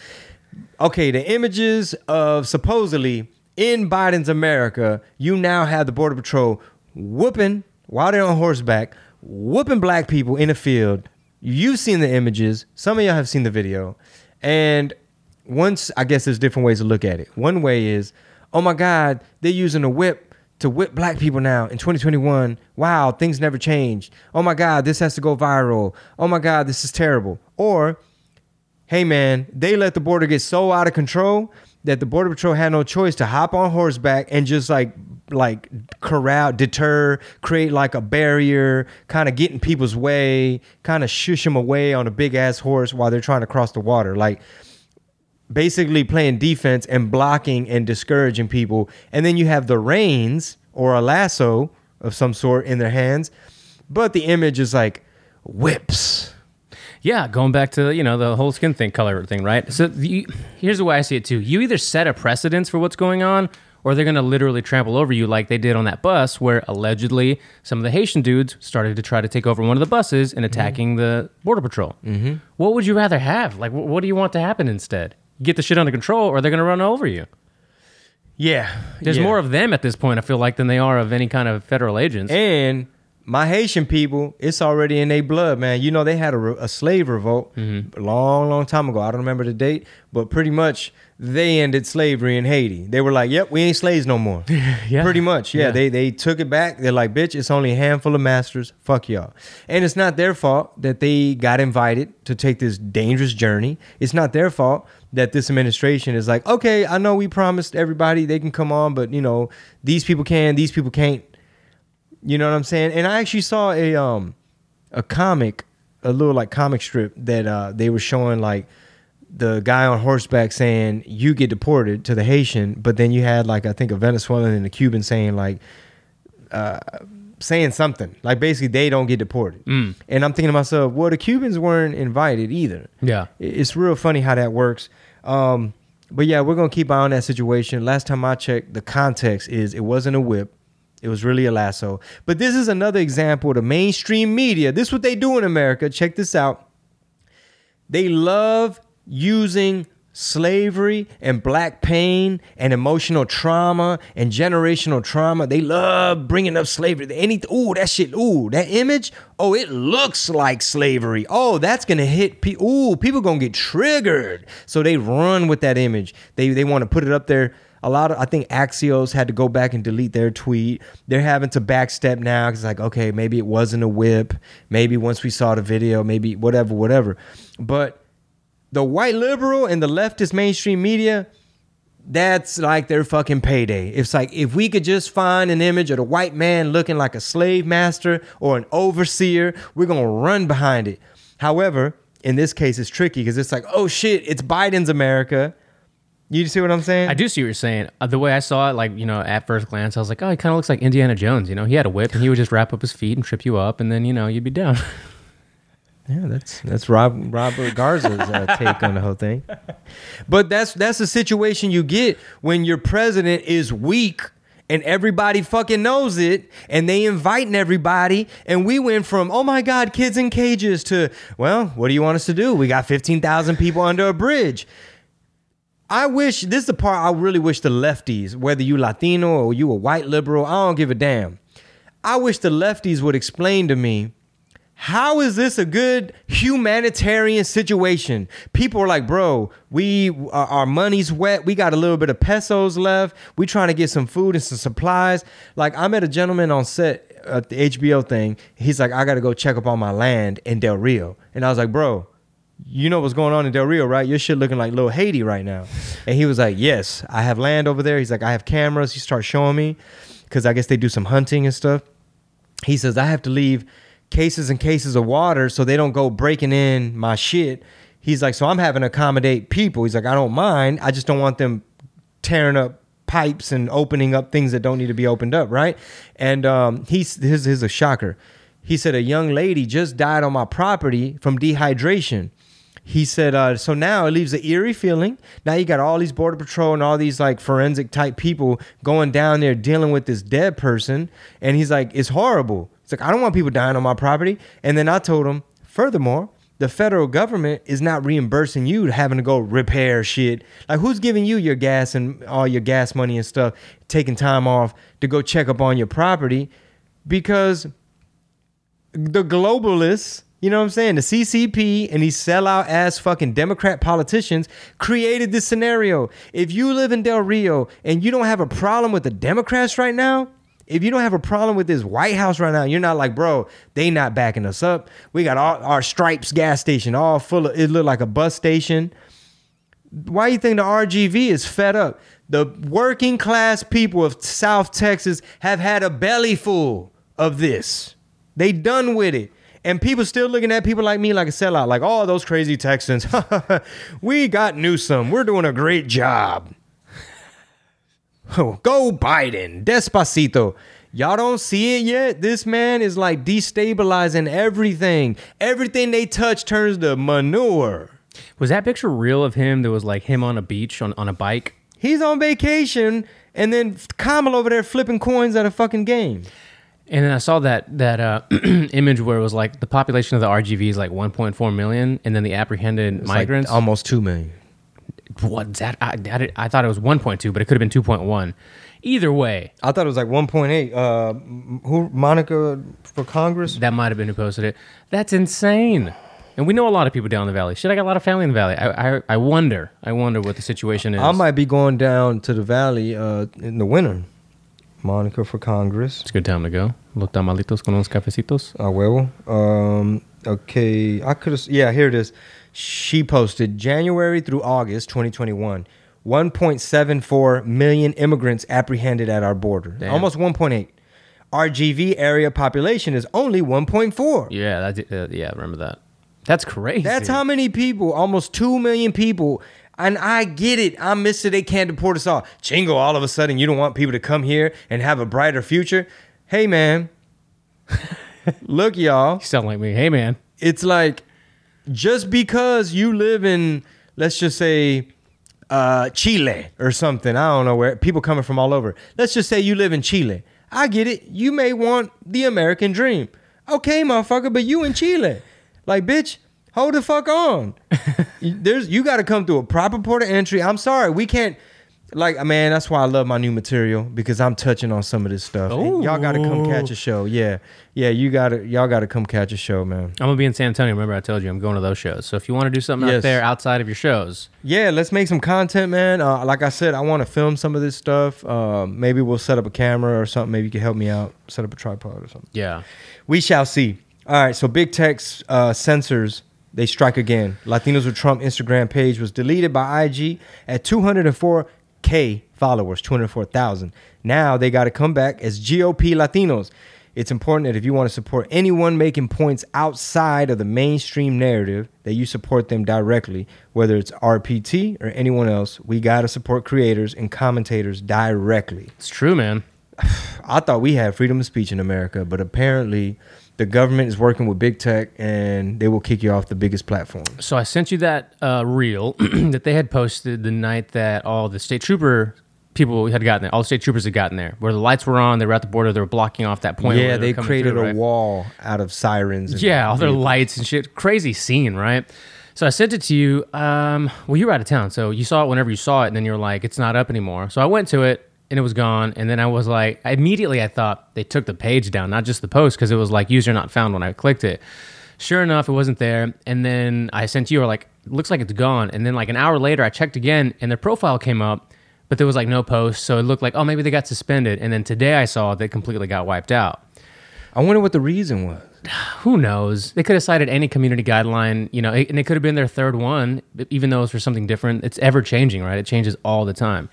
Okay, the images of supposedly in Biden's America, you now have the Border Patrol whooping while they're on horseback, whooping black people in a field. You've seen the images. Some of y'all have seen the video. And once, I guess there's different ways to look at it. One way is, oh my God, they're using a whip to whip black people now in 2021. Wow, things never changed. Oh my God, this has to go viral. Oh my God, this is terrible. Or, hey man, they let the border get so out of control that the border patrol had no choice to hop on horseback and just like like corral, deter, create like a barrier, kind of get in people's way, kind of shush them away on a big ass horse while they're trying to cross the water. Like basically playing defense and blocking and discouraging people. And then you have the reins or a lasso of some sort in their hands. But the image is like whips. Yeah, going back to you know the whole skin thing, color thing, right? So you, here's the way I see it too. You either set a precedence for what's going on, or they're going to literally trample over you like they did on that bus, where allegedly some of the Haitian dudes started to try to take over one of the buses and attacking the border patrol. Mm-hmm. What would you rather have? Like, what do you want to happen instead? Get the shit under control, or they're going to run over you. Yeah. There's yeah. more of them at this point. I feel like than they are of any kind of federal agents. And my Haitian people, it's already in their blood, man. You know, they had a, re- a slave revolt Mm-hmm. a long, long time ago. I don't remember the date, but pretty much they ended slavery in Haiti. They were like, "Yep, we ain't slaves no more." (laughs) Yeah. Pretty much, yeah. Yeah. They they took it back. They're like, "Bitch, it's only a handful of masters. Fuck y'all." And it's not their fault that they got invited to take this dangerous journey. It's not their fault that this administration is like, "Okay, I know we promised everybody they can come on, but you know, these people can, these people can't." You know what I'm saying? And I actually saw a um a comic, a little like comic strip that uh they were showing like the guy on horseback saying you get deported to the Haitian, but then you had like I think a Venezuelan and a Cuban saying like uh saying something like basically they don't get deported. Mm. And I'm thinking to myself, well, the Cubans weren't invited either. Yeah. It's real funny how that works. Um, but yeah, we're gonna keep eye on that situation. Last time I checked, the context is it wasn't a whip. It was really a lasso. But this is another example of the mainstream media. This is what they do in America. Check this out. They love using slavery and black pain and emotional trauma and generational trauma. They love bringing up slavery. Any ooh that shit. Ooh that image. Oh, it looks like slavery. Oh, that's gonna hit. people. ooh, people gonna get triggered. So they run with that image. They they want to put it up there. A lot of I think Axios had to go back and delete their tweet. They're having to backstep now because like okay maybe it wasn't a whip. Maybe once we saw the video, maybe whatever whatever. But the white liberal and the leftist mainstream media, that's like their fucking payday. It's like if we could just find an image of the white man looking like a slave master or an overseer, we're gonna run behind it. However, in this case, it's tricky because it's like, oh shit, it's Biden's America. You see what I'm saying? I do see what you're saying. Uh, the way I saw it, like you know, at first glance, I was like, oh, he kind of looks like Indiana Jones. You know, he had a whip and he would just wrap up his feet and trip you up, and then you know you'd be down. (laughs) Yeah, that's that's Rob Robert Garza's uh, take on the whole thing. But that's that's the situation you get when your president is weak and everybody fucking knows it and they inviting everybody and we went from oh my god kids in cages to well what do you want us to do we got 15,000 people under a bridge I wish this is the part I really wish the lefties whether you Latino or you a white liberal I don't give a damn I wish the lefties would explain to me How is this a good humanitarian situation? People are like, bro, we our money's wet. We got a little bit of pesos left. We trying to get some food and some supplies. Like I met a gentleman on set at the HBO thing. He's like, I got to go check up on my land in Del Rio, and I was like, bro, you know what's going on in Del Rio, right? Your shit looking like little Haiti right now. And he was like, yes, I have land over there. He's like, I have cameras. He starts showing me because I guess they do some hunting and stuff. He says, I have to leave cases and cases of water so they don't go breaking in my shit. He's like, so I'm having to accommodate people. He's like, I don't mind. I just don't want them tearing up pipes and opening up things that don't need to be opened up, right? And um, he's his is a shocker. He said a young lady just died on my property from dehydration. He said, uh, so now it leaves an eerie feeling. Now you got all these border patrol and all these like forensic type people going down there dealing with this dead person. And he's like, it's horrible. It's like, I don't want people dying on my property. And then I told him, furthermore, the federal government is not reimbursing you having to go repair shit. Like, who's giving you your gas and all your gas money and stuff, taking time off to go check up on your property? Because the globalists, you know what I'm saying? The CCP and these sellout ass fucking Democrat politicians created this scenario. If you live in Del Rio and you don't have a problem with the Democrats right now, if you don't have a problem with this White House right now, you're not like, bro, they not backing us up. We got all our Stripes gas station all full of it looked like a bus station. Why you think the RGV is fed up? The working class people of South Texas have had a belly full of this. They done with it. And people still looking at people like me like a sellout, like, oh, those crazy Texans. (laughs) we got Newsom. We're doing a great job. Oh, (laughs) go Biden. Despacito. Y'all don't see it yet? This man is like destabilizing everything. Everything they touch turns to manure. Was that picture real of him? That was like him on a beach on, on a bike. He's on vacation, and then Kamala over there flipping coins at a fucking game. And then I saw that that uh, (clears throat) image where it was like the population of the RGV is like 1.4 million, and then the apprehended It's like migrants. almost two million. What's that? I, that? I thought it was 1.2, but it could have been 2.1. Either way, I thought it was like 1.8. Uh, who Monica for Congress? that might have been who posted it. That's insane. And we know a lot of people down in the valley. Shit, I got a lot of family in the valley. I I, I wonder. I wonder what the situation is. I might be going down to the valley uh, in the winter. Monica for Congress. It's a good time to go. Los tamalitos con unos cafecitos. A huevo. Um, okay, I could have. Yeah, here it is. She posted January through August 2021. 1.74 million immigrants apprehended at our border. Damn. Almost 1.8. RGV area population is only 1.4. Yeah, that, uh, yeah, I remember that. That's crazy. That's how many people, almost 2 million people. And I get it. I'm Mr. They can't deport us all. Chingo, all of a sudden, you don't want people to come here and have a brighter future. Hey, man. (laughs) Look, y'all. You sound like me. Hey, man. it's like just because you live in let's just say uh Chile or something. I don't know where people coming from all over. Let's just say you live in Chile. I get it. You may want the American dream. Okay, motherfucker, but you in Chile. Like, bitch, hold the fuck on. (laughs) There's you got to come through a proper port of entry. I'm sorry, we can't. Like, man, that's why I love my new material because I'm touching on some of this stuff. And y'all got to come catch a show. Yeah, yeah, you got to, y'all got to come catch a show, man. I'm gonna be in San Antonio. Remember, I told you I'm going to those shows. So if you want to do something out Yes. there outside of your shows, Yeah, let's make some content, man. Uh, like I said, I want to film some of this stuff. Uh, maybe we'll set up a camera or something. Maybe you can help me out, set up a tripod or something. yeah, We shall see. All right, so big tech's uh, censors they strike again. Latinos with Trump Instagram page was deleted by IG at 204k followers, 204,000. Now they got to come back as GOP Latinos. It's important that if you want to support anyone making points outside of the mainstream narrative, that you support them directly, whether it's RPT or anyone else. We got to support creators and commentators directly. it's true, man. (sighs) I thought we had freedom of speech in America, but apparently the government is working with big tech and they will kick you off the biggest platform. So I sent you that uh, reel (clears throat) that they had posted the night that all the state trooper people had gotten there. All the state troopers had gotten there, where the lights were on. They were at the border. They were blocking off that point. yeah, were they created through, a right? wall out of sirens. And Yeah, all their lights and shit. Crazy scene, right? So I sent it to you. Um, well, you were out of town, so you saw it whenever you saw it, and then you're like, it's not up anymore. So I went to it, and it was gone. And then I was like, immediately I thought they took the page down, not just the post, because it was like user not found when I clicked it. Sure enough, it wasn't there. And then I sent you, or like, looks like it's gone. And then like an hour later, I checked again, and their profile came up, but there was like no post. So it looked like, oh, maybe they got suspended. And then today I saw they completely got wiped out. I wonder what the reason was. (sighs) Who knows? They could have cited any community guideline, you know, and it could have been their third one, even though it's for something different. It's ever changing, right? It changes all the time.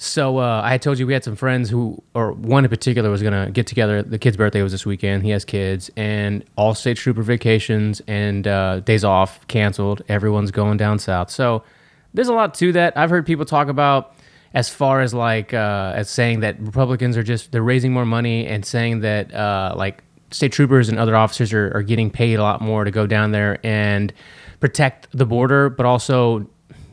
So uh, I told you we had some friends who, or one in particular, was gonna get together. The kid's birthday was this weekend. He has kids, and all state trooper vacations and uh, days off canceled. Everyone's going down south. So there's a lot to that. I've heard people talk about as far as like uh, as saying that Republicans are just they're raising more money and saying that uh, like state troopers and other officers are, are getting paid a lot more to go down there and protect the border, but also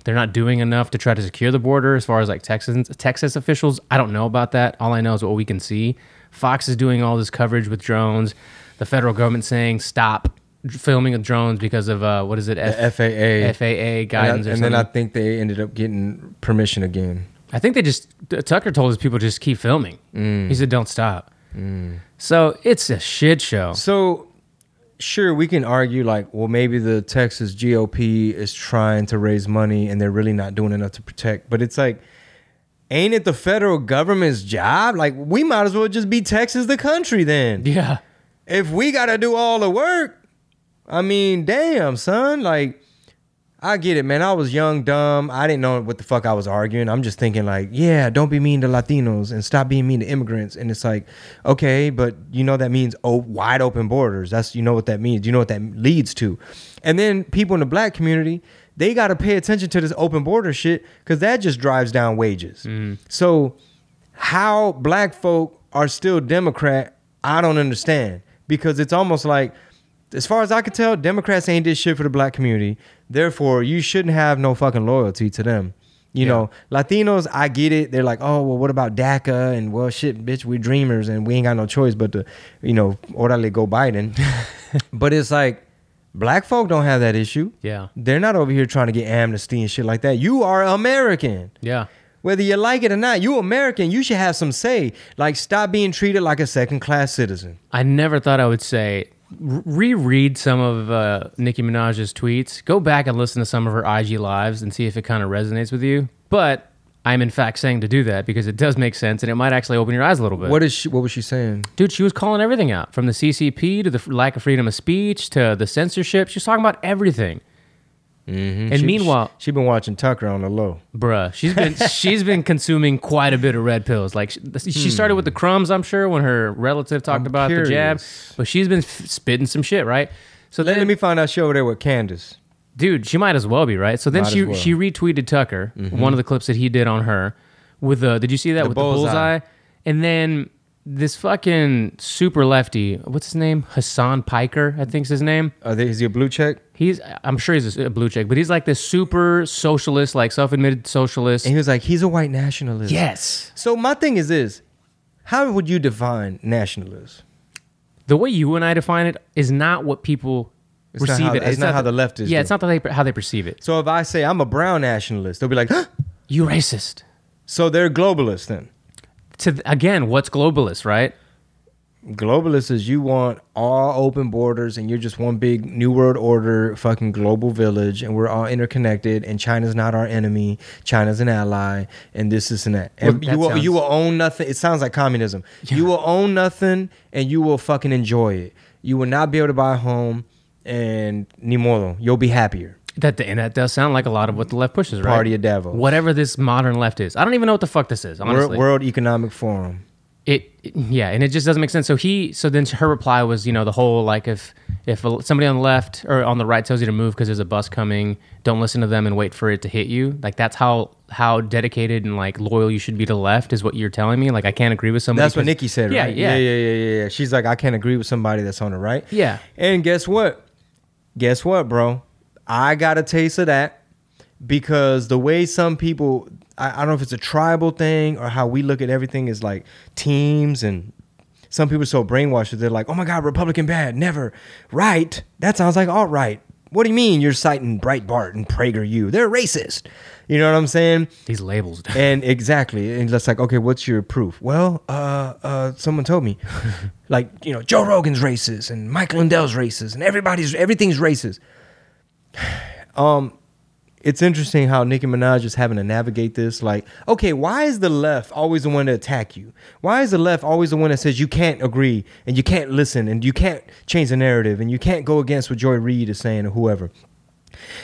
they're not doing enough to try to secure the border as far as like Texas Texas officials. I don't know about that. All I know is what we can see. Fox is doing all this coverage with drones. The federal government saying stop filming with drones because of uh, what is it? The FAA. FAA guidance. and, I, and then I think they ended up getting permission again. I think they just Tucker told his people just keep filming. Mm. He said don't stop. So it's a shit show. So, sure, we can argue like, well, maybe the Texas GOP is trying to raise money and they're really not doing enough to protect. But it's like, ain't it the federal government's job? Like, we might as well just be Texas the country then. Yeah. If we got to do all the work, I mean, damn, son. Like, I get it, man. I was young, dumb. I didn't know what the fuck I was arguing. I'm just thinking, like, yeah, don't be mean to Latinos and stop being mean to immigrants. And it's like, okay, but you know that means oh, wide open borders. That's you know what that means. You know what that leads to. And then people in the black community, they got to pay attention to this open border shit because that just drives down wages. Mm-hmm. So how black folk are still Democrat, I don't understand because it's almost like, as far as I could tell, Democrats ain't did shit for the black community. Therefore, you shouldn't have no fucking loyalty to them. You Yeah. know, Latinos, I get it. They're like, oh, well, what about DACA? And well, shit, bitch, we dreamers and we ain't got no choice but to, you know, orale go Biden. (laughs) but it's like, black folk don't have that issue. Yeah. They're not over here trying to get amnesty and shit like that. You are American. Yeah. Whether you like it or not, you American. You should have some say. Like, stop being treated like a second class citizen. I never thought I would say reread some of uh, Nicki Minaj's tweets. Go back and listen to some of her IG lives and see if it kind of resonates with you. But I'm in fact saying to do that because it does make sense and it might actually open your eyes a little bit. What is she? What was she saying? Dude, she was calling everything out from the CCP to the lack of freedom of speech to the censorship. She was talking about everything. And She- meanwhile, she, she been watching Tucker on the low. Bruh, she's been (laughs) she's been consuming quite a bit of red pills. Like she, she started with the crumbs, I'm sure, when her relative talked I'm about the jab. But she's been f- spitting some shit, right? So Let, then, let me find out she over there with Candace. dude, she might as well be right. So then Might she well. Mm-hmm. she retweeted Tucker one of the clips that he did on her with the. Did you see that The with bullseye. the bullseye? And then this fucking super lefty, what's his name? Hasan Piker, I think's his name. Is he a blue check? He's I'm sure he's a, blue check, but he's like this super socialist, like self-admitted socialist. And he was like, he's a white nationalist. yes. So my thing is this: How would you define nationalist? the way you and I define it is not what people It's not receive how- it. it's not how the leftists Yeah, do. it's not that they, how they perceive it. So if I say I'm a brown nationalist, they'll be like, "Huh?" (gasps) You racist. so they're globalists then. To again, what's globalist, right? Globalist is you want all open borders and you're just one big new world order fucking global village and we're all interconnected and China's not our enemy, China's an ally and this this and that. And Well, you will sounds- you will own nothing. It sounds like communism. You will own nothing and you will fucking enjoy it. You will not be able to buy a home and ni modo, you'll be happier. That and that does sound like a lot of what the left pushes, right? Party of Davos. Whatever this modern left is, I don't even know what the fuck this is. Honestly, World, World Economic Forum. it, it- yeah and it just doesn't make sense so he so then her reply was you know the whole like if if somebody on the left or on the right tells you to move because there's a bus coming don't listen to them and wait for it to hit you like that's how how dedicated and like loyal you should be to the left is what you're telling me like i can't agree with somebody That's what Nicki said, yeah, right? yeah, yeah, yeah, yeah, yeah. She's like, I can't agree with somebody that's on the right. Yeah. And guess what? Guess what, bro? I got a taste of that because the way some people, I, I don't know if it's a tribal thing or how we look at everything is like teams and some people are so brainwashed that they're like, oh my God, Republican bad, never. Right. That sounds like alt right. What do you mean you're citing Breitbart and PragerU? They're racist. You know what I'm saying? These labels. (laughs) And exactly, and it's like, okay, what's your proof? Well, uh, uh, someone told me, (laughs) like, you know, Joe Rogan's racist and Michael Lindell's racist and everybody's everything's racist. Um, it's interesting how Nicki Minaj is having to navigate this. Like, okay, why is the left always the one to attack you? Why is the left always the one that says you can't agree and you can't listen and you can't change the narrative and you can't go against what Joy Reid is saying or whoever?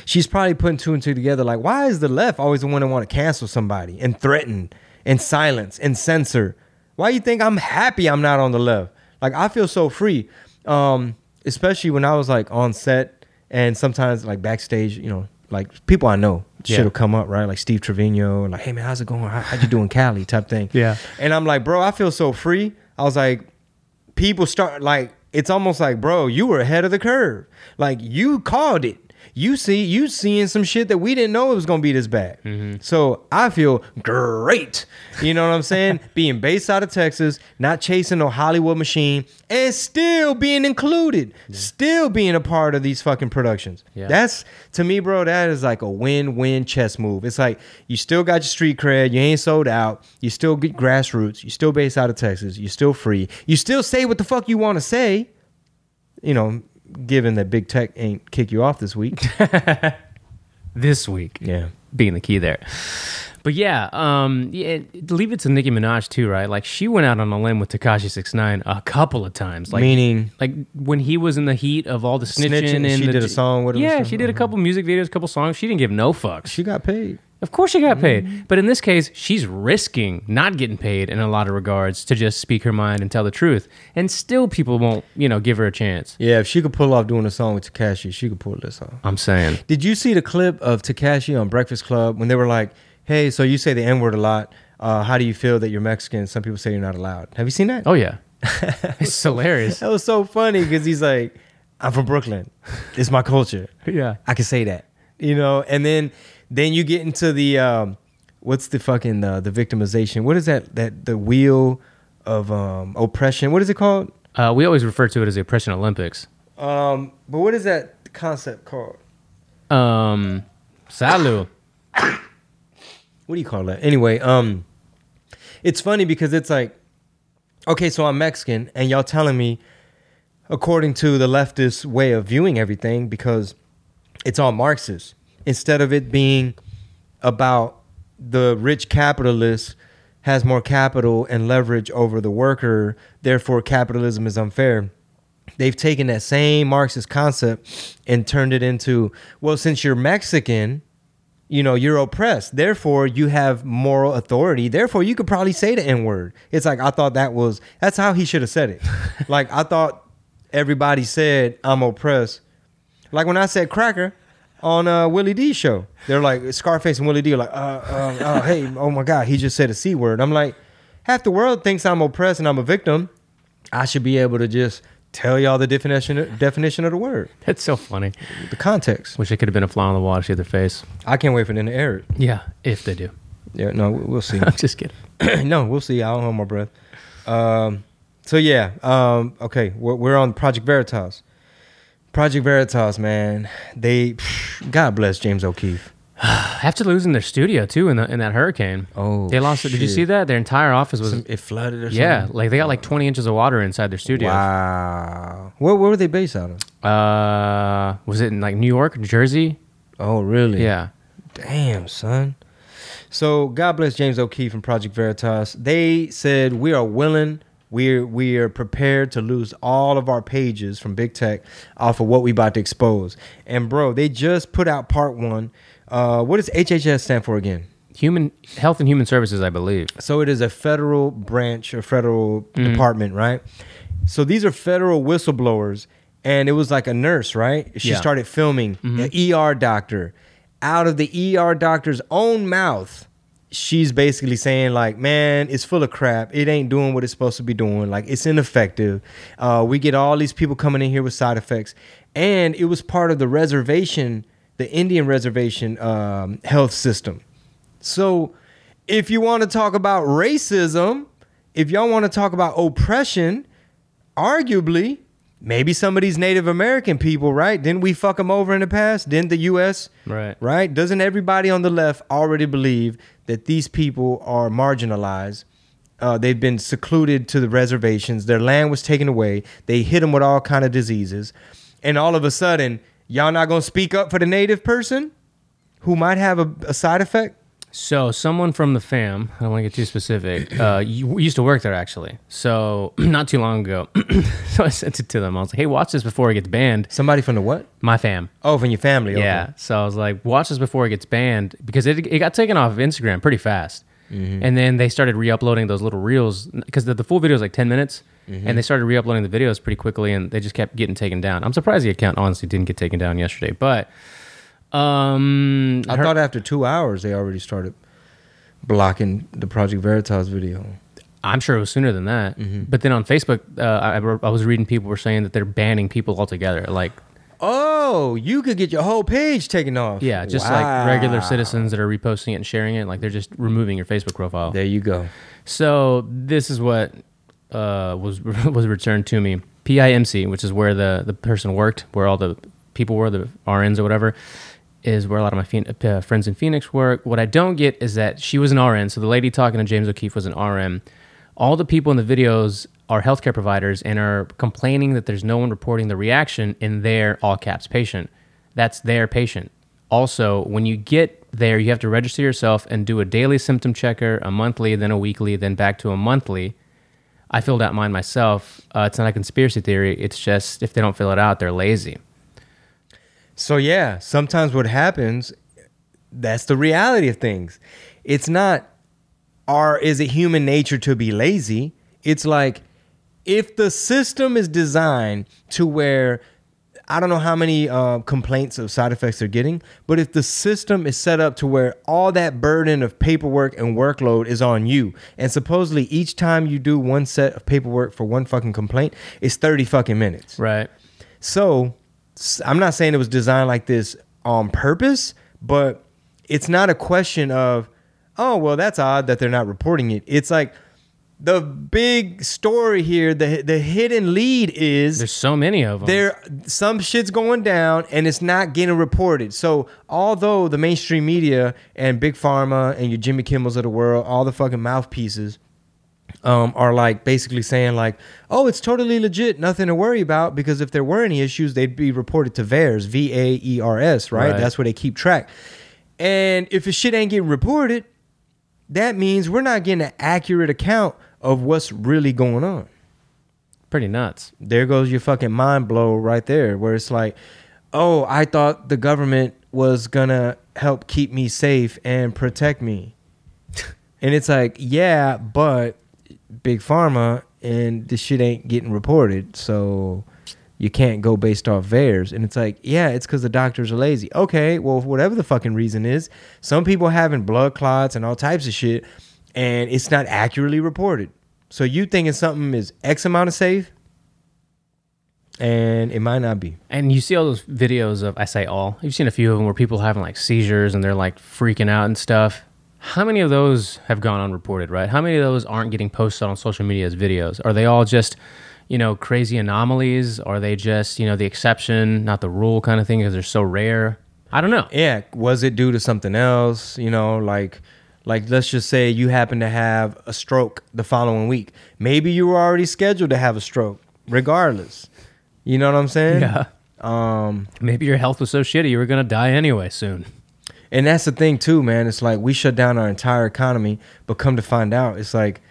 She's probably putting two and two together. Like, why is the left always the one that want to cancel somebody and threaten and silence and censor? Why you think I'm happy I'm not on the left? Like, I feel so free. Um, especially when I was like on set and sometimes like backstage, you know, like people I know Yeah. shit will come up, right? Like Steve Trevino, like, hey man, how's it going? How, how'd you doing, Cali? Type thing. (laughs) Yeah. And I'm like, bro, I feel so free. I was like, people start like, it's almost like, bro, you were ahead of the curve. Like you called it. You see, you seeing some shit that we didn't know it was gonna be this bad. Mm-hmm. So I feel great. You know what I'm saying? (laughs) being based out of Texas, not chasing no Hollywood machine, and still being included, still being a part of these fucking productions. Yeah. That's to me, bro. That is like a win-win chess move. It's like you still got your street cred, you ain't sold out, you still get grassroots, you still based out of Texas, you're still free, you still say what the fuck you want to say. You know, given that big tech ain't kick you off this week. (laughs) this week. yeah. being the key there. But yeah, um, yeah, leave it to Nicki Minaj too, right? Like she went out on a limb with Tekashi Six Nine a couple of times, like Meaning, like when he was in the heat of all the snitching, Snitching, and she the, did a song with him and Yeah, she did a couple music videos, a couple songs. She didn't give no fucks. she got paid. Of course, she got paid, but in this case, she's risking not getting paid in a lot of regards to just speak her mind and tell the truth, and still people won't, you know, give her a chance. Yeah, if she could pull off doing a song with Tekashi, she could pull this off. I'm saying, Did you see the clip of Tekashi on Breakfast Club when they were like, "Hey, so you say the N word a lot. Uh, how do you feel that you're Mexican? Some people say you're not allowed." Have you seen that? oh yeah, (laughs) it's hilarious. That was so funny because he's like, "I'm from Brooklyn. It's my culture. (laughs) Yeah, I can say that." You know, and then then you get into the um, what's the fucking uh, the victimization? What is that? That the wheel of um, oppression. What is it called? uh, we always refer to it as the oppression Olympics. Um, but what is that concept called? Um, Salu. what do you call that? Anyway, um, it's funny because it's like, okay, so I'm Mexican, and y'all telling me, according to the leftist way of viewing everything, because it's all Marxist, instead of it being about the rich capitalist has more capital and leverage over the worker, therefore capitalism is unfair. They've taken that same Marxist concept and turned it into, well, since you're Mexican, you know, you're oppressed. Therefore, you have moral authority. Therefore, you could probably say the N word. It's like, I thought that was, that's how he should have said it. (laughs) like, I thought everybody said, I'm oppressed. Like when I said cracker on uh, Willie D show, they're like, Scarface and Willie D are like, uh, uh, oh, hey, oh my God, he just said a C word. I'm like, half the world thinks I'm oppressed and I'm a victim. I should be able to just tell y'all the definition definition of the word, That's so funny. the context. Wish it could have been a fly on the wall to see their face. I can't wait for them to air it. Yeah, if they do. Yeah, no, we'll see. (laughs) I'm just kidding. (clears throat) no, we'll see. I don't hold my breath. Um, so yeah, um, okay, we're, we're on Project Veritas. Project Veritas, man. They, (sighs) God bless James O'Keefe. (sighs) After losing their studio too in the, in that hurricane. Oh, They lost. it. Did you see that? Their entire office was. Some- it flooded or something. yeah, like they got like 20 inches of water inside their studio. Wow. Where, where were they based out of? Uh, was it in like New York, New Jersey? Oh, really? Yeah. Damn, son. So God bless James O'Keefe and Project Veritas. They said we are willing, we're we are prepared to lose all of our pages from big tech off of what we about to expose. And bro, they just put out part one. Uh, what does HHS stand for again? Human Health and Human Services, I believe. So it is a federal branch or federal department, right? So these are federal whistleblowers, and it was like a nurse, right? She Yeah. started filming an ER doctor. Out of the ER doctor's own mouth, she's basically saying like, "Man, it's full of crap. It ain't doing what it's supposed to be doing. Like it's ineffective. Uh, we get all these people coming in here with side effects." And it was part of the reservation, the Indian reservation um, health system. So, if you want to talk about racism, if y'all want to talk about oppression, arguably, maybe some of these Native American people, right? Didn't we fuck them over in the past? Didn't the U.S. Right. right? Doesn't everybody on the left already believe that these people are marginalized? Uh, they've been secluded to the reservations. Their land was taken away. They hit them with all kind of diseases, and all of a sudden, y'all not gonna speak up for the native person who might have a, a side effect. So someone from the fam, I don't want to get too specific. Uh, you used to work there actually. So (clears throat) not too long ago, (clears throat) so I sent it to them. I was like, "Hey, watch this before it gets banned." Somebody from the what? My fam. Oh, from your family. okay. Yeah. So I was like, watch this before it gets banned because it, it got taken off of Instagram pretty fast. And then they started re uploading those little reels because the, the full video is like 10 minutes. And they started re uploading the videos pretty quickly and they just kept getting taken down. I'm surprised the account honestly didn't get taken down yesterday. But um, I her- thought after two hours they already started blocking the Project Veritas video. I'm sure it was sooner than that. But then on Facebook, uh, I, I was reading people were saying that they're banning people altogether. Like, Oh, you could get your whole page taken off. yeah, just Wow. like regular citizens that are reposting it and sharing it. Like, they're just removing your Facebook profile. There you go. So this is what uh, was (laughs) was returned to me. PIMC, which is where the the person worked, where all the people were, the RNs or whatever, is where a lot of my uh, friends in Phoenix work. What I don't get is that she was an RN. So the lady talking to James O'Keefe was an RN. All the people in the videos are healthcare providers and are complaining that there's no one reporting the reaction in their all caps patient. That's their patient. Also, when you get there, you have to register yourself and do a daily symptom checker, a monthly, then a weekly, then back to a monthly. I filled out mine myself. Uh, it's not a conspiracy theory. It's just if they don't fill it out, they're lazy. So yeah, sometimes what happens, that's the reality of things. It's not are is it human nature to be lazy? It's like if the system is designed to where I don't know how many uh, complaints of side effects they're getting, but if the system is set up to where all that burden of paperwork and workload is on you, and supposedly each time you do one set of paperwork for one fucking complaint, it's 30 fucking minutes. Right. So I'm not saying it was designed like this on purpose, but it's not a question of, oh, well, that's odd that they're not reporting it. It's like the big story here, the the hidden lead is There's so many of them. there some shit's going down and it's not getting reported. So although the mainstream media and big pharma and your Jimmy Kimmels of the world, all the fucking mouthpieces um, are like basically saying like, oh, it's totally legit, nothing to worry about because if there were any issues, they'd be reported to VAERS, V A E R S, right? Right. That's where they keep track. And if the shit ain't getting reported, that means we're not getting an accurate account of what's really going on Pretty nuts. there goes your fucking mind blow right there where it's like oh i thought the government was gonna help keep me safe and protect me (laughs) and it's like yeah but big pharma and this shit ain't getting reported so you can't go based off theirs. And it's like yeah it's because the doctors are lazy. Okay well whatever the fucking reason is some people having blood clots and all types of shit and it's not accurately reported. So you thinking something is x amount of safe? And it might not be. And you see all those videos of, I say all, you've seen a few of them where people having like seizures and they're like freaking out and stuff. How many of those have gone unreported, right? How many of those aren't getting posted on social media as videos? Are they all just, you know, crazy anomalies? Are they just, you know, the exception, not the rule kind of thing because they're so rare? I don't know. yeah was it due to something else you know like like let's just say you happen to have a stroke the following week maybe you were already scheduled to have a stroke regardless you know what i'm saying Yeah. um Maybe your health was so shitty you were going to die anyway soon. And that's the thing too man. It's like we shut down our entire economy but come to find out it's like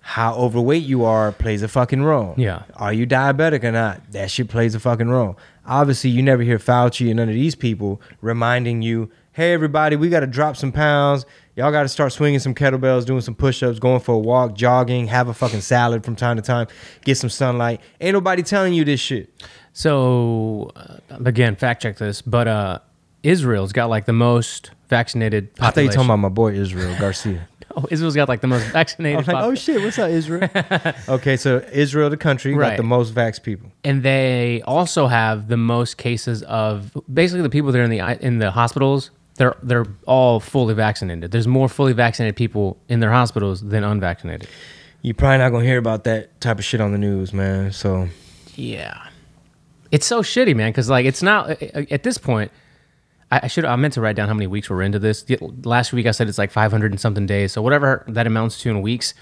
how overweight you are plays a fucking role. Yeah. are you diabetic or not? That shit plays a fucking role. Obviously you never hear fauci and none of these people reminding you hey everybody we got to drop some pounds. Y'all got to start swinging some kettlebells doing some push-ups going for a walk jogging have a fucking salad from time to time get some sunlight. Ain't nobody telling you this shit. So, uh, again, fact check this, but uh, Israel's got like the most vaccinated population. i thought you talking about my boy israel garcia (laughs) Oh, Israel's got like the most vaccinated like, oh shit, what's up, Israel? (laughs) okay, so Israel, the country, got the most vax people. and they also have the most cases of basically the people that are in the in the hospitals. They're they're all fully vaccinated. There's more fully vaccinated people in their hospitals than unvaccinated. You're probably not gonna hear about that type of shit on the news, man. So Yeah, It's so shitty, man. Because like it's not at this point. I should. I meant to write down how many weeks we're into this. The- Last week I said it's like 500 and something days. So whatever that amounts to in weeks,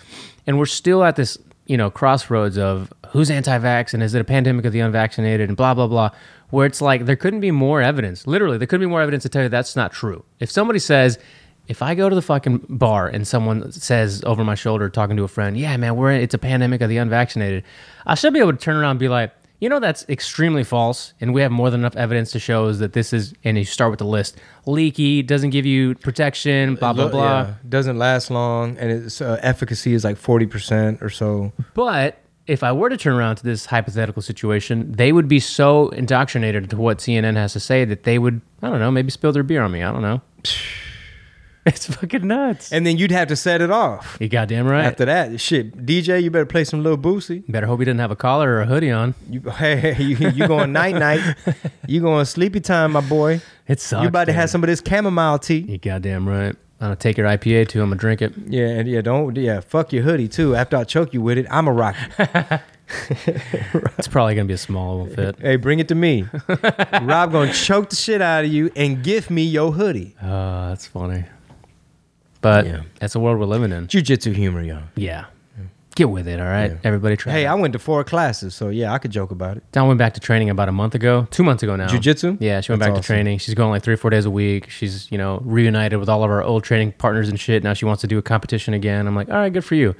and we're still at this, you know, crossroads of who's anti-vax and is it a pandemic of the unvaccinated and blah blah blah. Where it's like there couldn't be more evidence. Literally, there couldn't be more evidence to tell you that's not true. If somebody says. If I go to the fucking bar and someone says over my shoulder, talking to a friend, "Yeah, man, we're it's a pandemic of the unvaccinated," I should be able to turn around and be like, you know, that's extremely false, and we have more than enough evidence to show is that this is. And you start with the list: leaky, doesn't give you protection, blah blah blah. yeah, doesn't last long, and its uh, efficacy is like forty percent or so. But if I were to turn around to this hypothetical situation, they would be so indoctrinated to what CNN has to say that they would, I don't know, maybe spill their beer on me. I don't know. (sighs) (sighs) (sighs) it's fucking nuts. And then you'd have to set it off. You goddamn right. After that, shit, DJ, you better play some little Boosie. Better hope he didn't have a collar or a hoodie on. You, (laughs) hey, you, you going night night? (laughs) You going sleepy time, my boy? It sucks. you about to have some of this chamomile tea? You goddamn right. I'm gonna take your IPA too. I'm gonna drink it. Yeah, and yeah, don't yeah, fuck your hoodie too. After I choke you with it, I'm a rock. (laughs) It's probably gonna be a small little fit. Hey, bring it to me. Rob gonna choke the shit out of you and give me your hoodie. Oh, that's funny. But Yeah. that's the world we're living in. Jiu-jitsu humor, y'all. Yeah. Get with it, all right? Yeah. Everybody try. Hey, it. I went to four classes, so yeah, I could joke about it. Don went back to training about a month ago, two months ago now. Jiu-jitsu? Yeah, she went That's back to training. She's going like three, or four days a week. She's, you know, reunited with all of our old training partners and shit. Now she wants to do a competition again. I'm like, all right, good for you.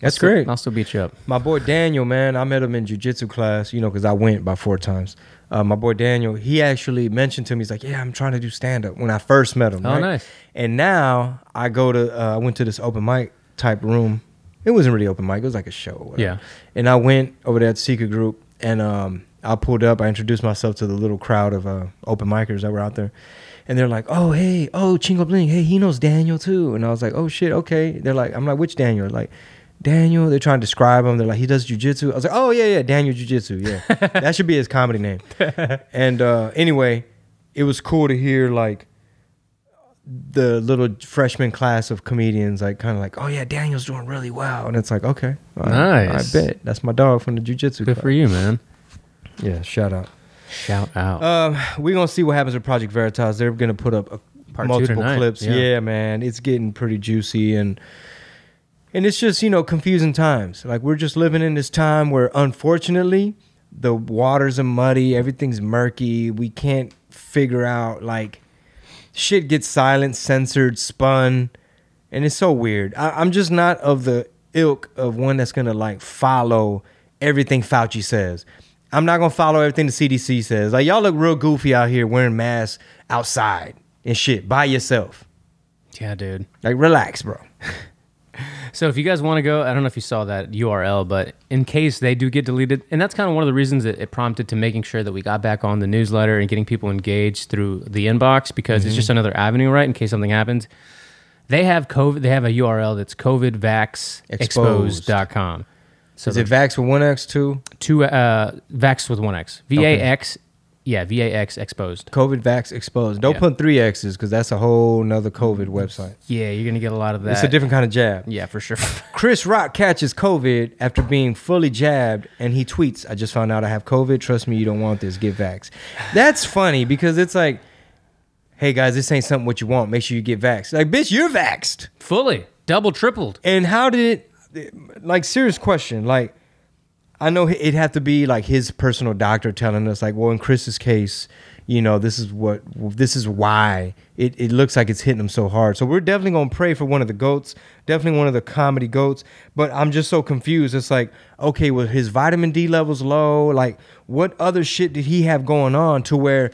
That's I'll still- great. I'll still beat you up. My boy Daniel, man, I met him in jujitsu class, you know, because I went about four times. Uh, my boy Daniel, he actually mentioned to me, he's like, "Yeah, I'm trying to do stand up." When I first met him, Oh, right? nice. And now I go to, uh, I went to this open mic type room. It wasn't really open mic; it was like a show. Or whatever. Yeah. And I went over there at Secret Group, and um, I pulled up. I introduced myself to the little crowd of uh, open micers that were out there, and they're like, "Oh, hey, oh, Chingo Bling, hey, he knows Daniel too." And I was like, "Oh shit, okay." They're like, "I'm like, which Daniel?" Like, Daniel. They're trying to describe him. They're like, he does jujitsu. I was like, "Oh yeah, yeah, Daniel Jujitsu. Yeah, (laughs) that should be his comedy name." (laughs) and uh, anyway, it was cool to hear like the little freshman class of comedians like kind of like, "Oh yeah, Daniel's doing really well," and it's like, okay, right, Nice. I bet that's my dog from the jujitsu. Good club. for you, man. Yeah, shout out. Shout out. Um, we're gonna see what happens with Project Veritas. They're gonna put up a, multiple clips. yeah. Yeah. man, it's getting pretty juicy and and it's just you know confusing times. Like we're just living in this time where unfortunately the waters are muddy, everything's murky. We can't figure out like shit gets silent, censored, spun, and it's so weird. I, I'm just not of the ilk of one that's gonna like follow everything Fauci says. I'm not gonna follow everything the CDC says. Like y'all look real goofy out here wearing masks outside and shit by yourself. yeah, dude. Like relax, bro. (laughs) (laughs) So if you guys want to go, I don't know if you saw that URL, but in case they do get deleted, and that's kind of one of the reasons that it prompted to making sure that we got back on the newsletter and getting people engaged through the inbox because it's just another avenue, right? In case something happens. They have COVID. They have a URL that's covidvaxexposed.com. So Is it Vax with one X two? two uh, Vax with one X. V A X, yeah, V A X exposed. COVID Vax exposed. Don't Yeah. put three X's because that's a whole nother COVID mm, website. Yeah, you're gonna get a lot of that. It's a different kind of jab. Yeah, for sure. (laughs) Chris Rock catches COVID after being fully jabbed, and he tweets, "I just found out I have COVID. Trust me, you don't want this. Get vax." That's funny because it's like, "Hey guys, this ain't something what you want. Make sure you get vaxxed." Like, bitch, you're vaxxed. Fully, double, tripled. And how did it? Like, serious question. Like, I know it had to be like his personal doctor telling us, like, well, in Chris's case, you know, this is what, this is why it, it looks like it's hitting him so hard. So we're definitely gonna pray for one of the goats, definitely one of the comedy goats. But I'm just so confused. It's like, okay, well, his vitamin D levels low. Like, what other shit did he have going on to where,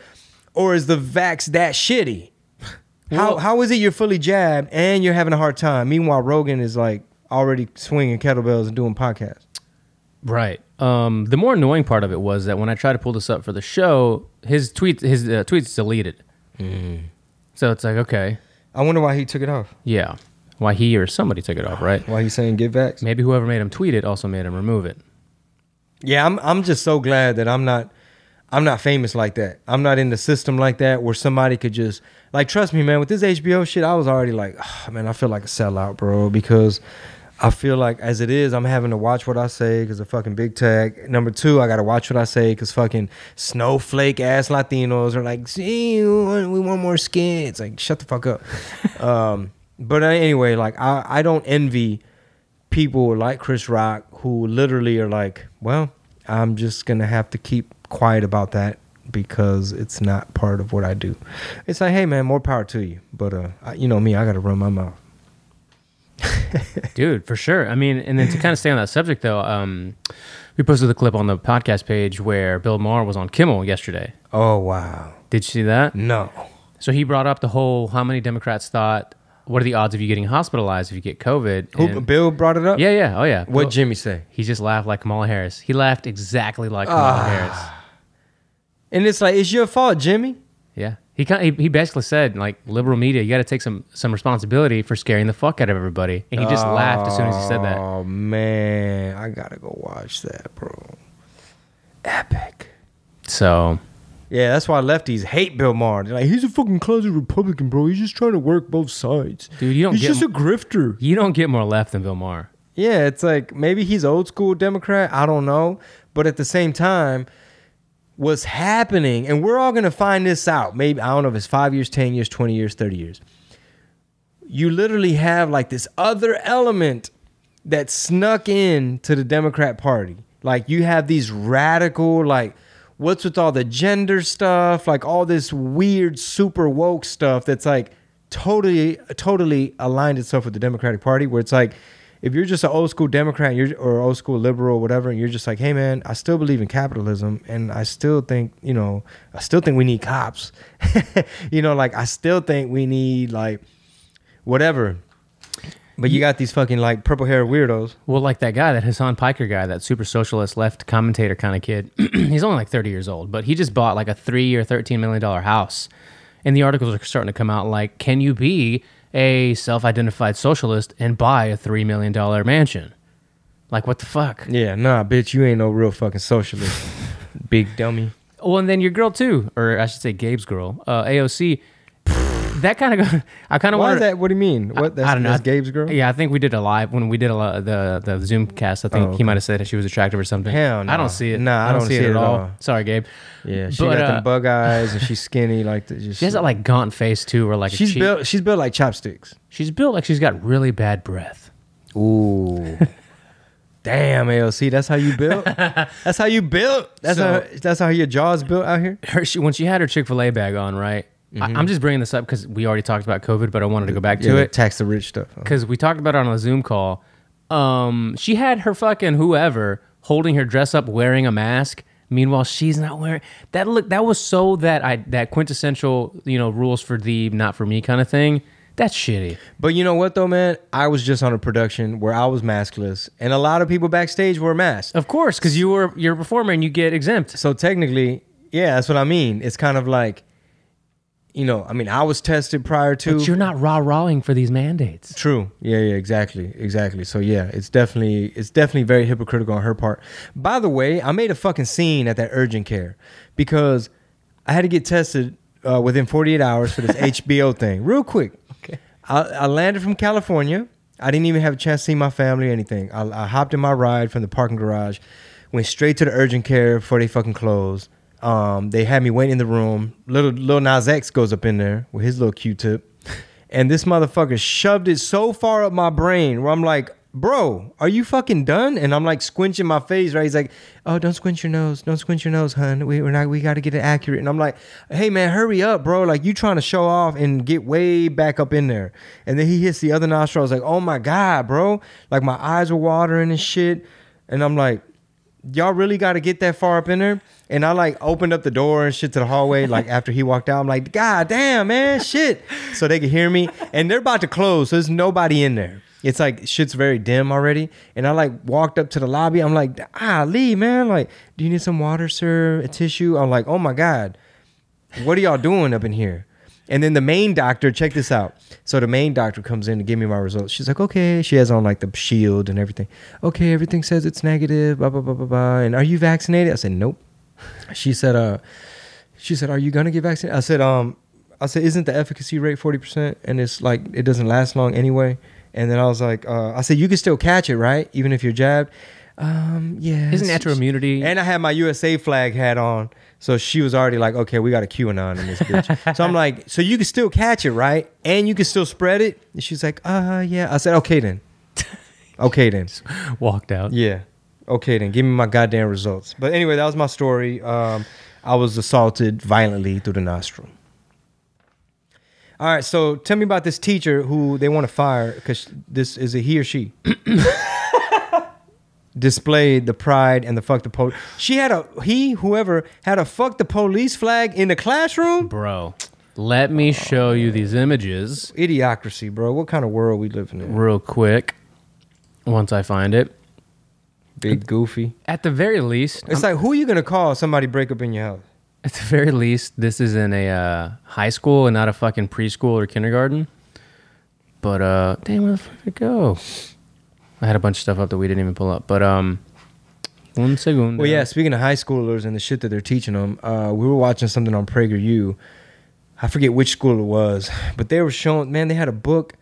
or is the vax that shitty? (laughs) How how is it you're fully jabbed and you're having a hard time? Meanwhile, Rogan is like already swinging kettlebells and doing podcasts. Right. Um, the more annoying part of it was that when I tried to pull this up for the show, his tweet his uh, tweets deleted. So it's like, okay, I wonder why he took it off. yeah, why he or somebody took it off, right? Why he's saying get vax? Maybe whoever made him tweet it also made him remove it. Yeah, I'm I'm just so glad that I'm not I'm not famous like that. I'm not in the system like that where somebody could just like trust me, man. With this HBO shit, I was already like, oh, man, I feel like a sellout, bro, because I feel like as it is, I'm having to watch what I say because of fucking big tech. Number two, I gotta watch what I say because fucking snowflake ass Latinos are like, see, we want, we want more skin. It's like, shut the fuck up. (laughs) um, but anyway, like I, I don't envy people like Chris Rock who literally are like, well, I'm just gonna have to keep quiet about that because it's not part of what I do. It's like, hey man, more power to you. But uh, I, you know me, I gotta run my mouth. (laughs) dude for sure i mean and then to kind of stay on that subject though um we posted the clip on the podcast page where bill maher was on kimmel yesterday Oh wow, did you see that no. so he brought up the whole how many democrats thought what are the odds of you getting hospitalized if you get covid Who, And- Bill brought it up. yeah yeah oh yeah What Bill- Jimmy say? he just laughed like kamala harris he laughed exactly like kamala Ah. harris And it's like, it's your fault, Jimmy. yeah he kind he, he basically said like liberal media you got to take some some responsibility for scaring the fuck out of everybody and he just laughed as soon as he said that Oh man, I gotta go watch that, bro. Epic. so Yeah, that's why lefties hate Bill Maher. They're like, he's a fucking closet Republican, bro. He's just trying to work both sides. Dude, you don't He's just m- a grifter. you don't get more left than bill maher Yeah, it's like maybe he's old school Democrat. I don't know. But at the same time, what's happening, and we're all going to find this out. Maybe, I don't know if it's five years, 10 years, 20 years, 30 years. You literally have like this other element that snuck in to the Democrat Party. Like you have these radical, like, what's with all the gender stuff, like all this weird, super woke stuff that's like totally, totally aligned itself with the Democratic Party, where it's like, if you're just an old school Democrat you're, or old school liberal or whatever, and you're just like, hey man, I still believe in capitalism, and I still think, you know, I still think we need cops. (laughs) you know, like I still think we need like whatever. But you got these fucking like purple hair weirdos. Well, like that guy, that Hasan Piker guy, that super socialist left commentator kind of kid. (clears throat) he's only like 30 years old, but he just bought like a three or 13 million dollar house. And the articles are starting to come out like, can you be a self identified socialist and buy a $3 million mansion? Like, what the fuck? Yeah, nah, bitch, you ain't no real fucking socialist, (laughs) big dummy. Well, and then your girl, too, or I should say Gabe's girl, uh, AOC. That kind of, (laughs) I kind of Why is that? What do you mean? What? That's, I don't know. That's Gabe's girl. Yeah, I think we did a live when we did a the the Zoom cast. I think Oh, he might have said that she was attractive or something. Hell I don't see it. No, I don't see it at all. Sorry, Gabe. Yeah, she But, got uh, them bug (laughs) eyes and she's skinny like the, just. She has that like gaunt face too, or like she's built. She's built like chopsticks. She's built like she's got really bad breath. Ooh. (laughs) Damn, AOC, that's how you built. that's how you built. That's So- how. That's how your jaws built out here. Her she, when she had her Chick Fil A bag on, right? I, I'm just bringing this up because we already talked about COVID, but I wanted to go back to Yeah, it Tax the rich stuff. because we talked about it on a Zoom call. Um, she had her fucking whoever holding her dress up, wearing a mask. Meanwhile, she's not wearing that. Look, that was so that I that quintessential, you know, rules for thee, not for me kind of thing. That's shitty. But you know what though, man? I was just on a production where I was maskless, and a lot of people backstage were masked. Of course, because you were you're a performer and you get exempt. So technically, yeah, that's what I mean. It's kind of like, you know, I mean, I was tested prior to. But you're not rah rahing for these mandates. True. Yeah, yeah, exactly. Exactly. So yeah, it's definitely it's definitely very hypocritical on her part. By the way, I made a fucking scene at that urgent care because I had to get tested uh, within 48 hours for this (laughs) HBO thing. Real quick. Okay. I, I landed from California. I didn't even have a chance to see my family or anything. I, I hopped in my ride from the parking garage, went straight to the urgent care before they fucking closed. Um, they had me wait in the room. Little little Nas X goes up in there with his little Q-tip, and this motherfucker shoved it so far up my brain where I'm like, "Bro, are you fucking done?" And I'm like squinching my face. Right? He's like, "Oh, don't squinch your nose. Don't squinch your nose, hun. We, we're not. We got to get it accurate." And I'm like, "Hey, man, hurry up, bro! Like you trying to show off and get way back up in there." And then he hits the other nostril. I was like, "Oh my god, bro!" Like my eyes were watering and shit. And I'm like, y'all really got to get that far up in there? And I like opened up the door and shit to the hallway. (laughs) Like after he walked out, I'm like, God damn, man, shit. So they could hear me. And they're about to close. So there's nobody in there. It's like shit's very dim already. And I like walked up to the lobby. I'm like, ah, Lee, man, like, do you need some water, sir? A tissue? I'm like, oh my God. What are y'all doing up in here? And then the main doctor, check this out. So the main doctor comes in to give me my results. She's like, okay. She has on like the shield and everything. Okay, everything says it's negative, blah, blah, blah, blah, blah. And are you vaccinated? I said, nope. She said, uh, she said, are you gonna get vaccinated? I said, um, I said, isn't the efficacy rate 40%? And it's like, it doesn't last long anyway. And then I was like, uh, I said, you can still catch it, right? Even if you're jabbed. Um, yeah. Isn't natural immunity? And I had my USA flag hat on. So she was already like, okay, we got a QAnon in this bitch. (laughs) so I'm like, so you can still catch it, right? And you can still spread it? And she's like, uh, yeah. I said, okay then. (laughs) Okay then. Walked out. Yeah. Okay then. Give me my goddamn results. But anyway, that was my story. Um, I was assaulted violently through the nostril. All right, so tell me about this teacher who they want to fire because this is a he or she. (laughs) Displayed the pride and the fuck the police. She had a he whoever had a fuck the police flag in the classroom. Bro, let me show you these images Idiocracy, bro. What kind of world we living in? real quick. Once I find it. Big goofy. At the very least, It's like who are you gonna call? if Somebody break up in your house? At the very least, this is in a uh, high school and not a fucking preschool or kindergarten. But uh, damn, where the fuck did it go? I had a bunch of stuff up that we didn't even pull up. But um, one second. Well, yeah. Speaking of high schoolers and the shit that they're teaching them, uh, we were watching something on PragerU. I forget which school it was, but they were showing. Man, they had a book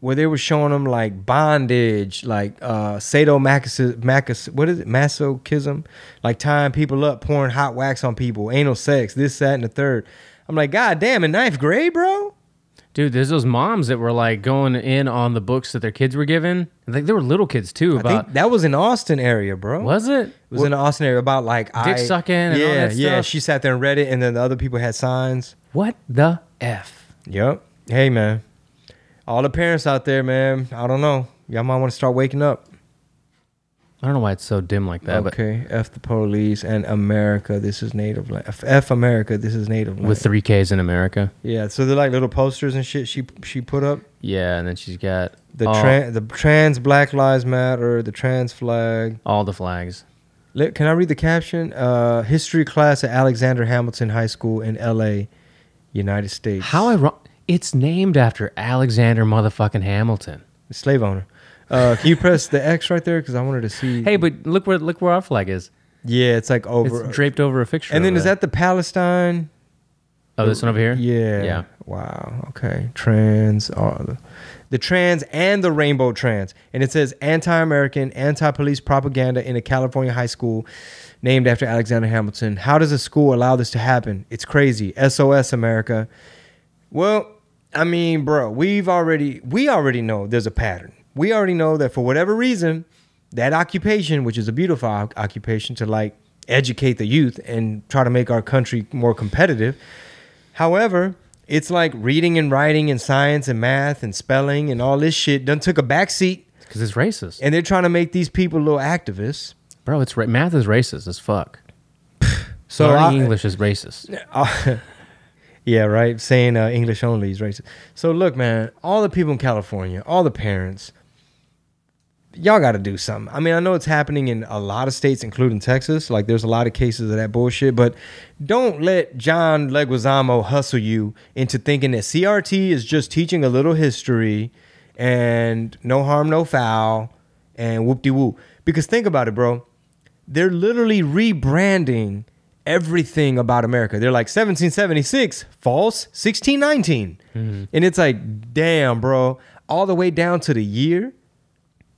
where they were showing them like bondage, like uh, sadomasochism. What is it? Masochism, like tying people up, pouring hot wax on people, anal sex, this, that, and the third. I'm like, God damn, in ninth grade, bro. Dude, there's those moms that were like going in on the books that their kids were given. Like there were little kids too. I About think that was in Austin area, bro. was it? It was in the Austin area about like I, sucking yeah, yeah. She sat there and read it, and then the other people had signs. What the f? Yep. Hey, man. All the parents out there, man. I don't know. Y'all might want to start waking up. I don't know why it's so dim like that. Okay. F the police and America. This is native land. F, F America. This is native land. with three Ks in America. yeah. So they're like little posters and shit. She she put up Yeah, and then she's got the all, trans the trans Black Lives Matter. The trans flag. all the flags. Let- Can I read the caption? Uh, history class at Alexander Hamilton High School in L.A., United States. How I It's named after Alexander motherfucking Hamilton. The slave owner? Uh, can you press the X right there? Because I wanted to see. Hey, but look where look where our flag is. yeah, it's like over. It's draped over a fixture. and then over is there. that the Palestine? oh this one over here? Yeah. Yeah. Wow. Okay. Trans. Uh, the, the trans and the rainbow trans, and it says anti-American, anti-police propaganda in a California high school named after Alexander Hamilton. How does a school allow this to happen? It's crazy. SOS America. Well, I mean, bro, we've already we already know there's a pattern. We already know that for whatever reason, that occupation, which is a beautiful occupation to like educate the youth and try to make our country more competitive. However, it's like reading and writing and science and math and spelling and all this shit done took a backseat Because it's racist, and they're trying to make these people little activists. bro. It's ra- math is racist as fuck. So Learning I- English is racist. (laughs) Yeah, right. Saying uh, English only is racist. So look, man, all the people in California, all the parents, y'all got to do something. I mean, I know it's happening in a lot of states, including Texas. Like, there's a lot of cases of that bullshit. But don't let John Leguizamo hustle you into thinking that CRT is just teaching a little history and no harm, no foul, and whoop de whoop. Because think about it, bro they're literally rebranding everything about America. They're like 1776, false, 1619. Mm-hmm. And it's like, damn, bro, all the way down to the year.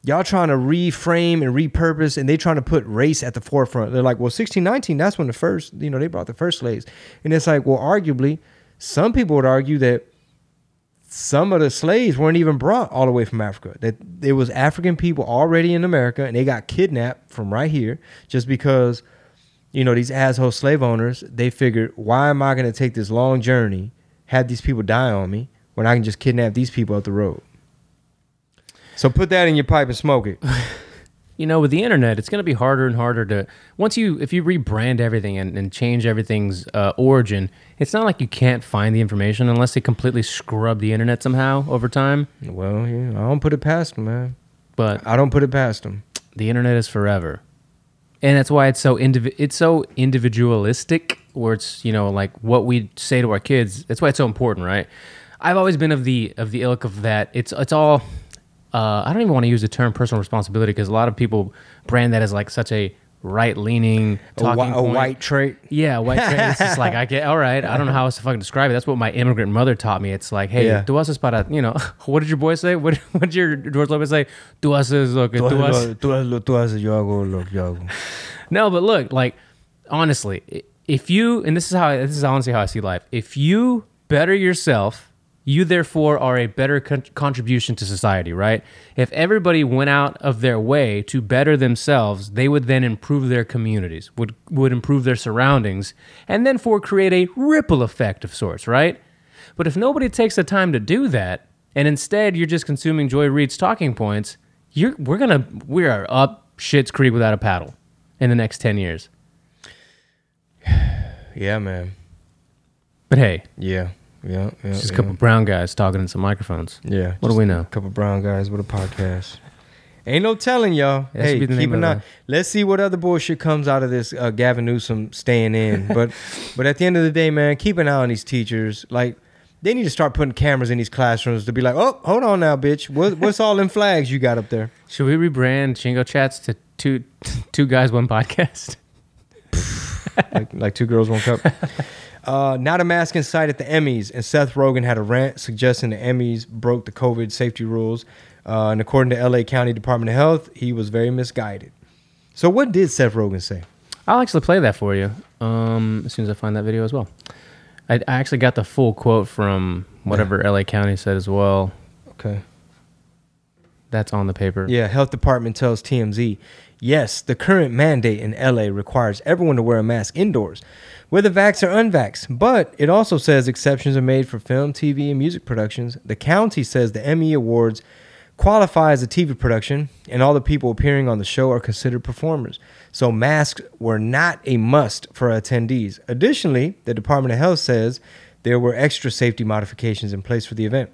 Y'all trying to reframe and repurpose, and they trying to put race at the forefront. They're like, well, 1619, that's when the first, you know, they brought the first slaves. And it's like, well, arguably, some people would argue that some of the slaves weren't even brought all the way from Africa. That there was African people already in America, and they got kidnapped from right here just because, you know, these asshole slave owners. They figured, why am I going to take this long journey, have these people die on me, when I can just kidnap these people up the road? So put that in your pipe and smoke it. (laughs) you know, with the internet, it's going to be harder and harder to once you if you rebrand everything and, and change everything's uh, origin. It's not like you can't find the information unless they completely scrub the internet somehow over time. well, yeah, I don't put it past them, man. But I don't put it past them. the internet is forever, and that's why it's so indiv- it's so individualistic. Where it's you know like what we say to our kids. That's why it's so important, right? I've always been of the of the ilk of that. It's it's all. Uh, I don't even want to use the term personal responsibility because a lot of people brand that as like such a right leaning A, talking a point. white trait. Yeah, white train. It's just like I get. All right, I don't know how else to fucking describe it. That's what my immigrant mother taught me. It's like, hey, Yeah. tú haces para, you know, (laughs) what did your boy say? What (laughs) what did your George Lopez say? Tú haces lo que Tú tú haces. haces lo- tú haces lo- tú haces, yo hago lo que hago. (laughs) No, but look, like honestly, if you and this is how this is honestly how I see life. If you better yourself, you therefore are a better con- contribution to society, right? If everybody went out of their way to better themselves, they would then improve their communities, would would improve their surroundings, and then for create a ripple effect of sorts, right? But if nobody takes the time to do that, and instead you're just consuming Joy Reid's talking points, you're we're gonna we are up shit's creek without a paddle in the next ten years. (sighs) Yeah, man. But hey, Yeah, yeah, yeah. just a yeah. couple brown guys talking into some microphones. Yeah. What do we know? A couple brown guys with a podcast. Ain't no telling y'all. That hey, keep an eye. Let's see what other bullshit comes out of this uh, Gavin Newsom staying in. (laughs) but but at the end of the day, man, keep an eye on these teachers. Like they need to start putting cameras in these classrooms to be like, oh, hold on now, bitch. What, what's all them flags you got up there? Should we rebrand Chingo Chats to two (laughs) two guys one podcast? like, like two girls, one cup. (laughs) Uh, not a mask in sight at the Emmys, and Seth Rogen had a rant suggesting the Emmys broke the COVID safety rules. Uh, and according to LA County Department of Health, he was very misguided. So, what did Seth Rogen say? I'll actually play that for you um, as soon as I find that video as well. I, I actually got the full quote from whatever LA County said as well. Okay. That's on the paper. Yeah, Health Department tells TMZ, yes, the current mandate in LA requires everyone to wear a mask indoors, whether vax or unvax. But it also says exceptions are made for film, TV, and music productions. The county says the Emmy Awards qualify as a TV production, and all the people appearing on the show are considered performers. So masks were not a must for attendees. Additionally, the Department of Health says there were extra safety modifications in place for the event.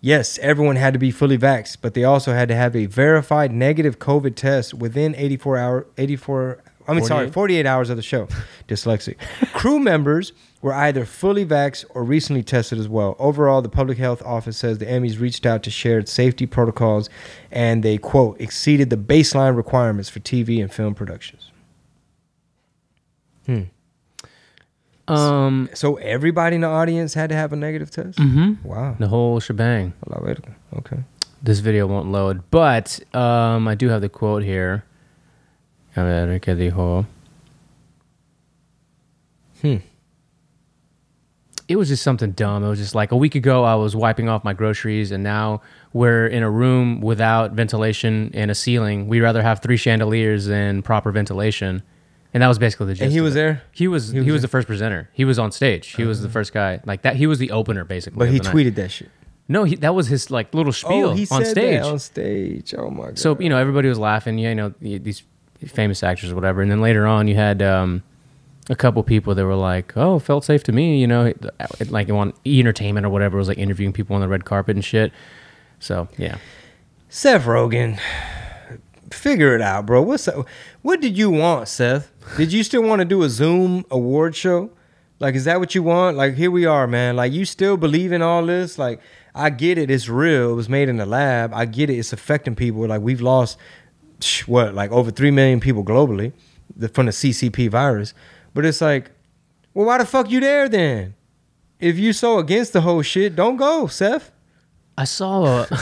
Yes, everyone had to be fully vaxxed, but they also had to have a verified negative COVID test within 84 hour 84 I mean sorry, 48? 48 hours of the show. (laughs) Dyslexic. Crew members were either fully vaxxed or recently tested as well. Overall, the public health office says the Emmys reached out to shared safety protocols and they quote exceeded the baseline requirements for TV and film productions. Hmm. Um, So everybody in the audience had to have a negative test? Mm-hmm. Wow. the whole shebang. Okay. This video won't load, but um, I do have the quote here. A ver qué dijo. Hmm. It was just something dumb. It was just like a week ago, I was wiping off my groceries, and now we're in a room without ventilation and a ceiling. We'd rather have three chandeliers than proper ventilation. And that was basically the gist. And he was there? He was. He was was, the first presenter. He was on stage. He was the first guy. Like that. He was the opener, basically. But he the night. tweeted that shit. No, he, that was his like little spiel oh, he on said stage. that on stage. Oh my god. So you know everybody was laughing. Yeah, you know these famous actors or whatever. And then later on, you had um, a couple people that were like, "Oh, felt safe to me." You know, it- like on E Entertainment or whatever was like interviewing people on the red carpet and shit. So yeah, Seth Rogen, figure it out, bro. What's up? What did you want, Seth? Did you still want to do a Zoom award show? Like, is that what you want? Like, here we are, man. Like, you still believe in all this? Like, I get it. It's real. It was made in the lab. I get it. It's affecting people. Like, we've lost what, like over three million people globally the- from the CCP virus. But it's like, well, why the fuck you there then? If you so against the whole shit, don't go, Seth. I saw. A, (laughs)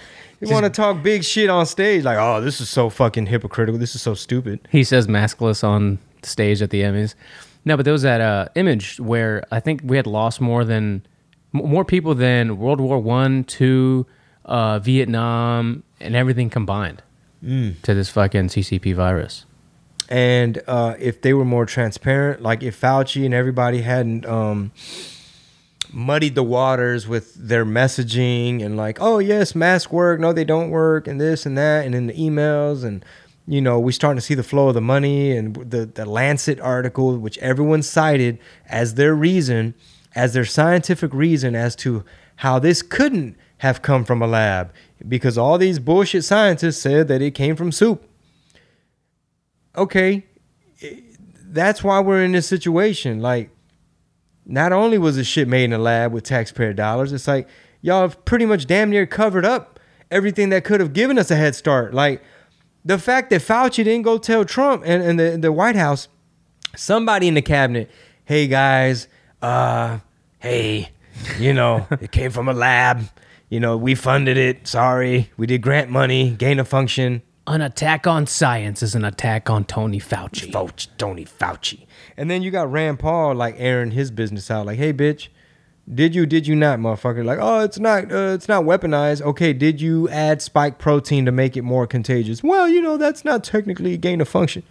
(laughs) You want to talk big shit on stage, like, oh, this is so fucking hypocritical. This is so stupid. he says maskless on stage at the Emmys. No, but there was that uh, image where I think we had lost more than more people than World War One, Two, uh, Vietnam, and everything combined to this fucking CCP virus. And uh, if they were more transparent, like if Fauci and everybody hadn't um, muddied the waters with their messaging and like, oh yes, masks work, no they don't work, and this and that, and in the emails and you know we starting to see the flow of the money and the the Lancet article, which everyone cited as their reason, as their scientific reason as to how this couldn't have come from a lab because all these bullshit scientists said that it came from soup okay, that's why we're in this situation. Like, not only was the shit made in a lab with taxpayer dollars, it's like y'all have pretty much damn near covered up everything that could have given us a head start. Like, the fact that Fauci didn't go tell Trump and, and the, the White House, somebody in the cabinet, hey guys, uh, hey, you know, it came from a lab. You know, we funded it. Sorry. We did grant money, gain of function. An attack on science is an attack on Tony Fauci. Fauci, Tony Fauci. And then you got Rand Paul like airing his business out, like, hey, bitch, did you, did you not, motherfucker? Like, oh, it's not, uh, it's not weaponized. Okay, did you add spike protein to make it more contagious? Well, you know, that's not technically gain of function.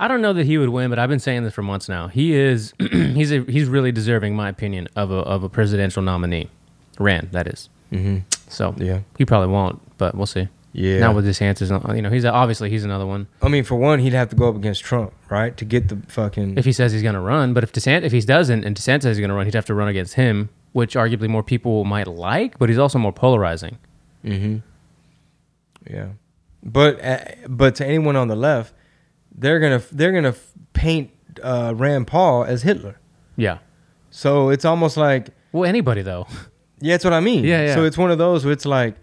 I don't know that he would win, but I've been saying this for months now. He is (clears throat) he's a, he's really deserving, in my opinion, of a of a presidential nominee. Rand, that is. Mm-hmm. So Yeah. he probably won't, but we'll see. Yeah. Not with his DeSantis, you know, he's obviously he's another one. I mean, for one, he'd have to go up against Trump, right, to get the fucking. If he says he's going to run, but if DeSantis if he doesn't and DeSantis is going to run, he'd have to run against him, which arguably more people might like, but he's also more polarizing. mm-hmm. Yeah, but uh, but to anyone on the left, they're gonna they're gonna paint uh, Rand Paul as Hitler. Yeah. So it's almost like Well, anybody though. (laughs) yeah, that's what I mean. Yeah, yeah. So it's one of those where it's like,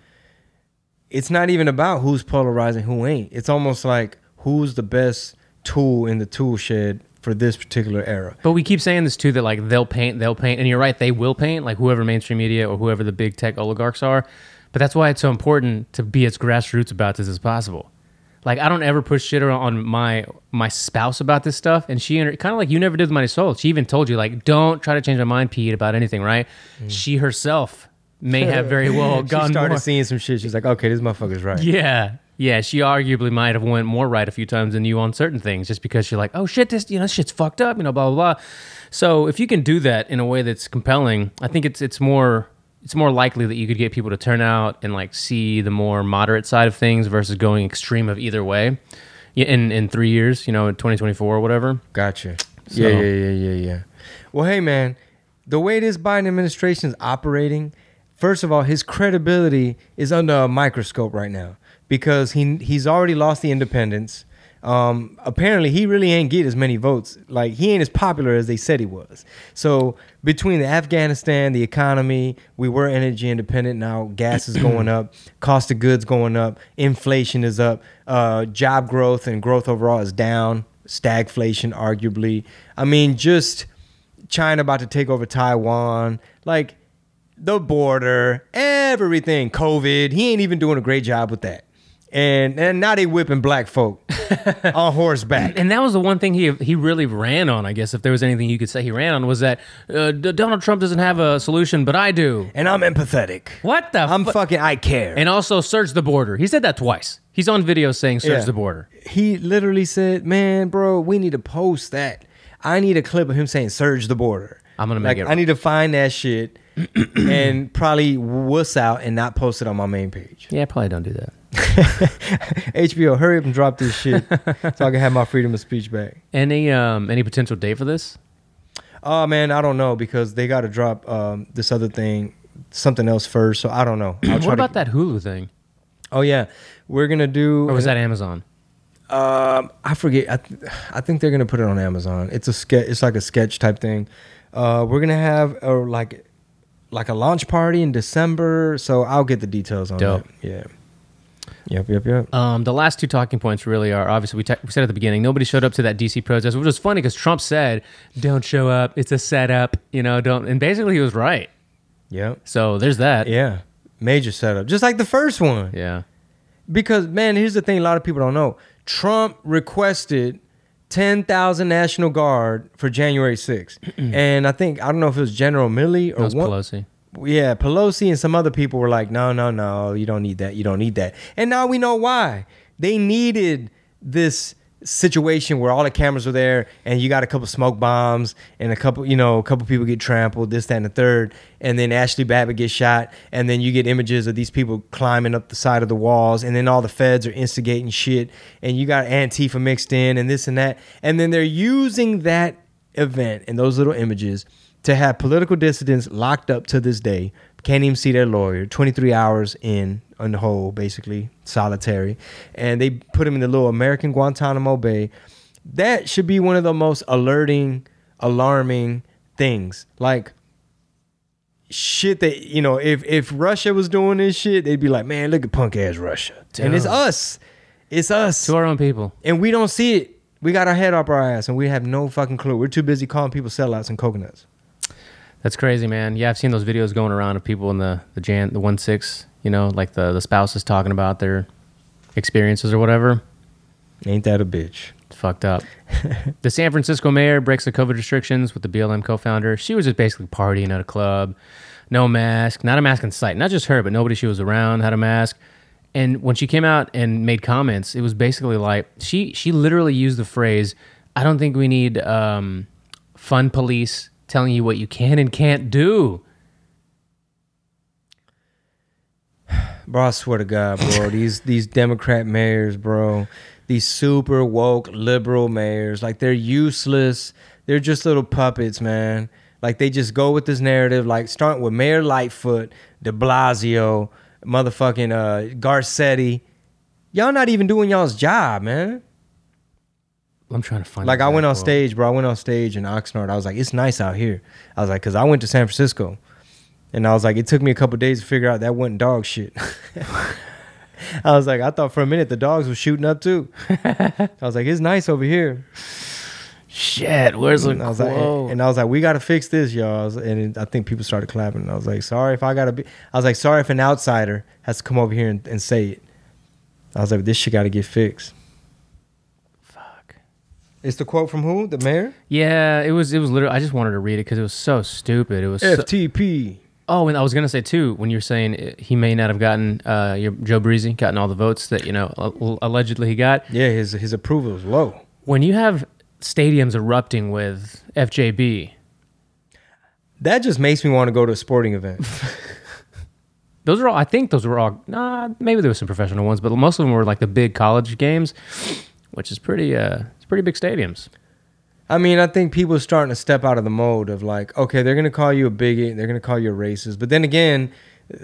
it's not even about who's polarizing, who ain't. It's almost like who's the best tool in the tool shed for this particular era. But we keep saying this too that like they'll paint, they'll paint, and you're right, they will paint like whoever mainstream media or whoever the big tech oligarchs are. But that's why it's so important to be as grassroots about this as possible. Like I don't ever push shit on my my spouse about this stuff, and she kind of like you never did with my soul. She even told you like don't try to change my mind, Pete, about anything, right? Mm. She herself may have (laughs) very well gone. she started more. seeing some shit. She's like, okay, this motherfucker's right. Yeah. Yeah, she arguably might have went more right a few times than you on certain things just because you're like, oh shit, this you know, this shit's fucked up, you know, blah blah blah. So if you can do that in a way that's compelling, I think it's it's more it's more likely that you could get people to turn out and like see the more moderate side of things versus going extreme of either way. In in three years, you know, in 2024 or whatever. Gotcha. So- Yeah, yeah, yeah, yeah, yeah. Well, hey, man, the way this Biden administration is operating, first of all, his credibility is under a microscope right now because he he's already lost the independence. Um, apparently, he really ain't get as many votes. Like he ain't as popular as they said he was. So between the Afghanistan, the economy, we were energy independent. Now gas is going up, (clears throat) cost of goods going up, inflation is up, uh, job growth and growth overall is down, stagflation arguably. I mean, just China about to take over Taiwan, like the border, everything, COVID. He ain't even doing a great job with that. And and now they whipping black folk (laughs) on horseback. And that was the one thing he he really ran on, I guess, if there was anything you could say he ran on, was that uh, D- Donald Trump doesn't have a solution, but I do. And I'm empathetic. What the I'm fu- fucking I care. And also search the border. He said that twice. He's on video saying search Yeah. the border. he literally said, "Man, bro, we need to post that. I need a clip of him saying surge the border. I'm gonna like, make it- I need to find that shit (clears throat) and probably wuss out and not post it on my main page. Yeah, probably don't do that. (laughs) HBO, hurry up and drop this shit so I can have my freedom of speech back. Any um any potential date for this? Oh man, I don't know because they got to drop um, this other thing, something else first. So I don't know. (clears throat) What about to, that Hulu thing? Oh yeah, we're gonna do. Or was that Amazon? Um, I forget. I, th- I think they're gonna put it on Amazon. It's a sketch. It's like a sketch type thing. Uh, we're gonna have a like, like a launch party in December. So I'll get the details on Dope. that. Yeah. Yep. Yep. Yep. Um, the last two talking points really are obviously we, we said at the beginning nobody showed up to that DC protest, which was funny because Trump said, "Don't show up. It's a setup." You know, don't. And basically, he was right. Yep. So there's that. Yeah. Major setup, just like the first one. Yeah. Because man, here's the thing: a lot of people don't know. Trump requested ten thousand National Guard for January 6th, (clears throat) and I think I don't know if it was General Milley or was one, Pelosi. Yeah, Pelosi and some other people were like, no, no, no, you don't need that. You don't need that. And now we know why. They needed this situation where all the cameras were there and you got a couple smoke bombs and a couple, you know, a couple people get trampled, this, that, and the third. And then Ashli Babbitt gets shot. And then you get images of these people climbing up the side of the walls. And then all the feds are instigating shit. And you got Antifa mixed in and this and that. And then they're using that event and those little images to have political dissidents locked up to this day can't even see their lawyer 23 hours in on the hole basically solitary and they put him in the little american guantanamo bay that should be one of the most alerting alarming things like shit that you know if if russia was doing this shit they'd be like man look at punk ass russia and it's us It's us. To our own people. And we don't see it. We got our head up our ass and we have no fucking clue. We're too busy calling people sellouts and coconuts. That's crazy, man. Yeah, I've seen those videos going around of people in the the Jan the one six. You know, like the the spouses talking about their experiences or whatever. Ain't that a bitch? It's fucked up. (laughs) the San Francisco mayor breaks the COVID restrictions with the BLM co-founder. She was just basically partying at a club, no mask, not a mask in sight. Not just her, but nobody she was around had a mask. And when she came out and made comments, it was basically like she she literally used the phrase, "I don't think we need um, fun police telling you what you can and can't do." Bro, I swear to God, bro. (laughs) these these Democrat mayors, bro. These super woke liberal mayors, like they're useless. They're just little puppets, man. Like they just go with this narrative, like starting with Mayor Lightfoot, De Blasio, motherfucking uh, Garcetti. Y'all not even doing y'all's job, man. I'm trying to find Like I went on stage, bro. I went on stage in Oxnard. I was like, it's nice out here. I was like, cause I went to San Francisco, and I was like, it took me a couple days to figure out that wasn't dog shit. I was like, I thought for a minute the dogs were shooting up too. I was like, it's nice over here. Shit, where's the And I was like, and I was like, we got to fix this, y'all. I was- And I think people started clapping. And I was like, sorry if I gotta be. I was like, sorry if an outsider has to come over here and, and say it. I was like, this shit got to get fixed. It's the quote from who? The mayor? Yeah, it was. It was literally. I just wanted to read it because it was so stupid. It was. So, FTP. oh, and I was gonna say too when you're saying uh, he may not have gotten uh, your Joe Breezy gotten all the votes that you know al- allegedly he got. Yeah, his his approval is low. When you have stadiums erupting with FJB, That just makes me want to go to a sporting event. (laughs) those are all. I think those were all. Nah, maybe there were some professional ones, but most of them were like the big college games, which is pretty. Uh, it's pretty big stadiums. I mean, I think people are starting to step out of the mode of like, okay, they're gonna call you a bigot, they're gonna call you a racist, but then again,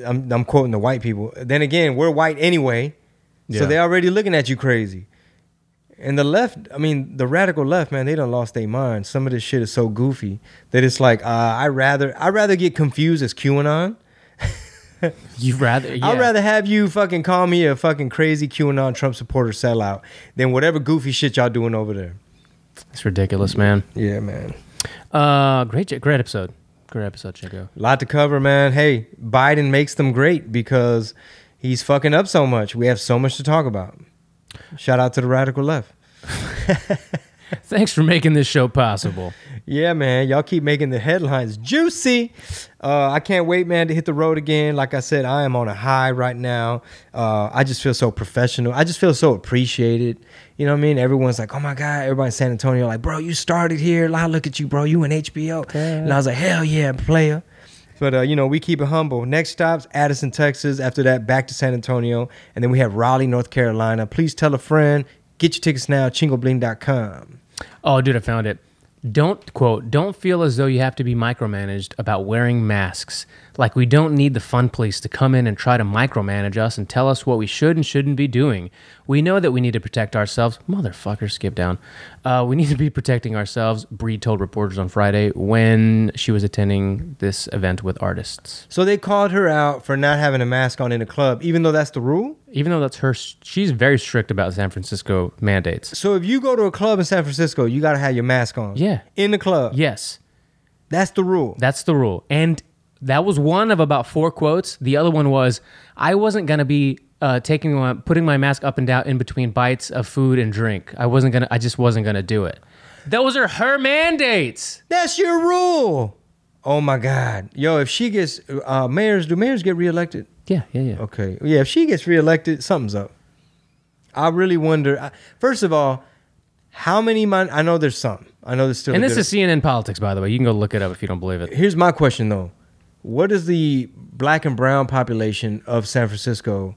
I'm I'm quoting the white people. Then again, we're white anyway, Yeah. so they're already looking at you crazy. And the left, I mean, the radical left, man, they done lost their mind. Some of this shit is so goofy that it's like, uh, I rather I rather get confused as QAnon. (laughs) You rather? Yeah. I'd rather have you fucking call me a fucking crazy QAnon Trump supporter sellout than whatever goofy shit y'all doing over there. It's ridiculous, man. Yeah, man. Uh, great, great episode. Great episode, Chico. lot to cover, man. Hey, Biden makes them great because he's fucking up so much. We have so much to talk about. Shout out to the radical left. (laughs) (laughs) Thanks for making this show possible. Yeah, man. Y'all keep making the headlines juicy. Uh, I can't wait, man, to hit the road again. Like I said, I am on a high right now. Uh, I just feel so professional. I just feel so appreciated. You know what I mean? Everyone's like, oh my God, everybody in San Antonio, like, bro, you started here. Now look at you, bro. You in HBO. And I was like, hell yeah, player. But uh, you know, we keep it humble. Next stop's Addison, Texas. After that, back to San Antonio, and then we have Raleigh, North Carolina. Please tell a friend. Get your tickets now. Chingobling.com. Oh, dude, I found it. Don't quote, don't feel as though you have to be micromanaged about wearing masks. Like we don't need the fun police to come in and try to micromanage us and tell us what we should and shouldn't be doing. We know that we need to protect ourselves. Motherfucker, skip down. Uh, we need to be protecting ourselves, Breed told reporters on Friday when she was attending this event with artists. So they called her out for not having a mask on in a club, even though that's the rule. Even though that's her, she's very strict about San Francisco mandates. So if you go to a club in San Francisco, you got to have your mask on. Yeah. In the club. Yes, That's the rule. That's the rule. And that was one of about four quotes. The other one was, I wasn't going to be uh, taking my, putting my mask up and down in between bites of food and drink. I wasn't going to, I just wasn't going to do it. Those are her mandates. That's your rule. Oh my God. Yo, if she gets, uh, mayors, do mayors get reelected? Yeah, yeah, yeah. Okay. Yeah, if she gets reelected, something's up. I really wonder. I- First of all, how many mon- I know there's some. I know there's still. And this good- is CNN politics, by the way. You can go look it up if you don't believe it. Here's my question though. What is the black and brown population of San Francisco?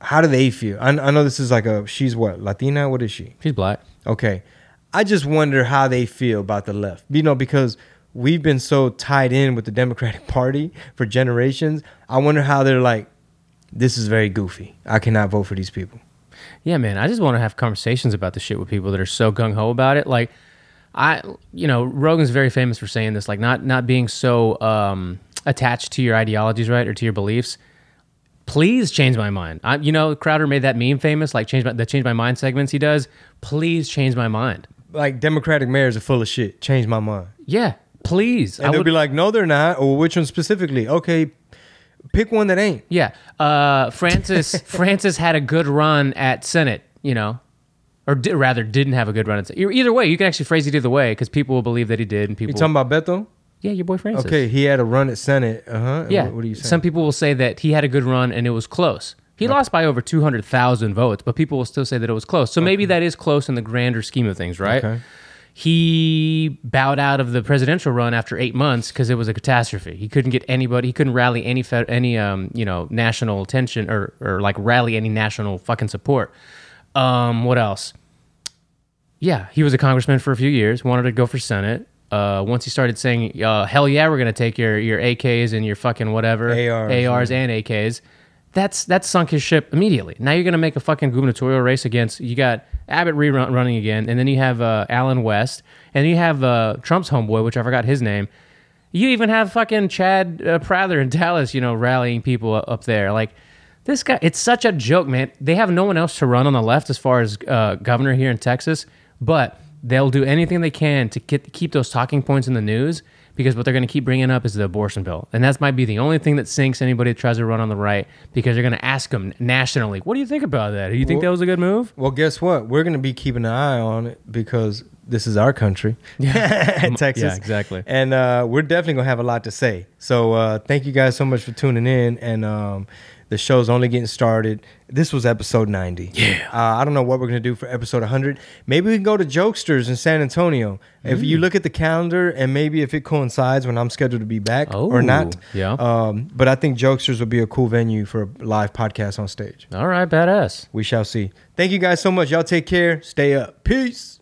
How do they feel? I, I know this is like a she's what Latina. What is she? She's black. Okay, I just wonder how they feel about the left. You know, because we've been so tied in with the Democratic (laughs) Party for generations. I wonder how they're like. This is very goofy. I cannot vote for these people. Yeah, man. I just want to have conversations about the shit with people that are so gung ho about it. Like, I, you know, Rogan's very famous for saying this, like not not being so um, attached to your ideologies, right, or to your beliefs. Please change my mind. I, you know, Crowder made that meme famous, like change my, the change my mind segments he does. Please change my mind. Like Democratic mayors are full of shit. Change my mind. Yeah, please. And they'll be like, no, they're not. Or which one specifically? Okay, pick one that ain't. Yeah, uh, Francis (laughs) Francis had a good run at Senate, you know, or di- rather didn't have a good run at Senate. Either way, you can actually phrase it either way because people will believe that he did, and people. You talking about Beto? Yeah, your boy Francis. Okay, he had a run at Senate. Uh huh. Yeah. What, what are you saying? Some people will say that he had a good run and it was close. He lost by over two hundred thousand votes, but people will still say that it was close. So maybe that is close in the grander scheme of things, right? Okay. He bowed out of the presidential run after eight months because it was a catastrophe. He couldn't get anybody. He couldn't rally any fed, any um you know national attention or or like rally any national fucking support. Um, what else? Yeah, he was a congressman for a few years. Wanted to go for senate. Uh, once he started saying, uh, "Hell yeah, we're gonna take your your AKs and your fucking whatever ARs, ARs and AKs," that's that's sunk his ship immediately. Now you're gonna make a fucking gubernatorial race against. You got Abbott rerun running again, and then you have uh, Allen West, and you have uh, Trump's homeboy, which I forgot his name. You even have fucking Chad uh, Prather in (laughs) Dallas, you know, rallying people up there. Like this guy, it's such a joke, man. They have no one else to run on the left as far as uh, governor here in Texas, but they'll do anything they can to get, keep those talking points in the news because what they're going to keep bringing up is the abortion bill. And that might be the only thing that sinks anybody that tries to run on the right because they're going to ask them nationally, what do you think about that? Do you think Well- that was a good move? Well, guess what? We're going to be keeping an eye on it because this is our country, (laughs) Texas. Yeah, exactly. And uh, we're definitely going to have a lot to say. So uh, thank you guys so much for tuning in. And um, the show's only getting started. This was episode 90. Yeah. Uh, I don't know what we're going to do for episode 100. Maybe we can go to Jokesters in San Antonio. If Mm. you look at the calendar and maybe if it coincides when I'm scheduled to be back or Oh, not. yeah. Um, but I think Jokesters would be a cool venue for a live podcast on stage. All right, badass. We shall see. Thank you guys so much. Y'all take care. Stay up. Peace.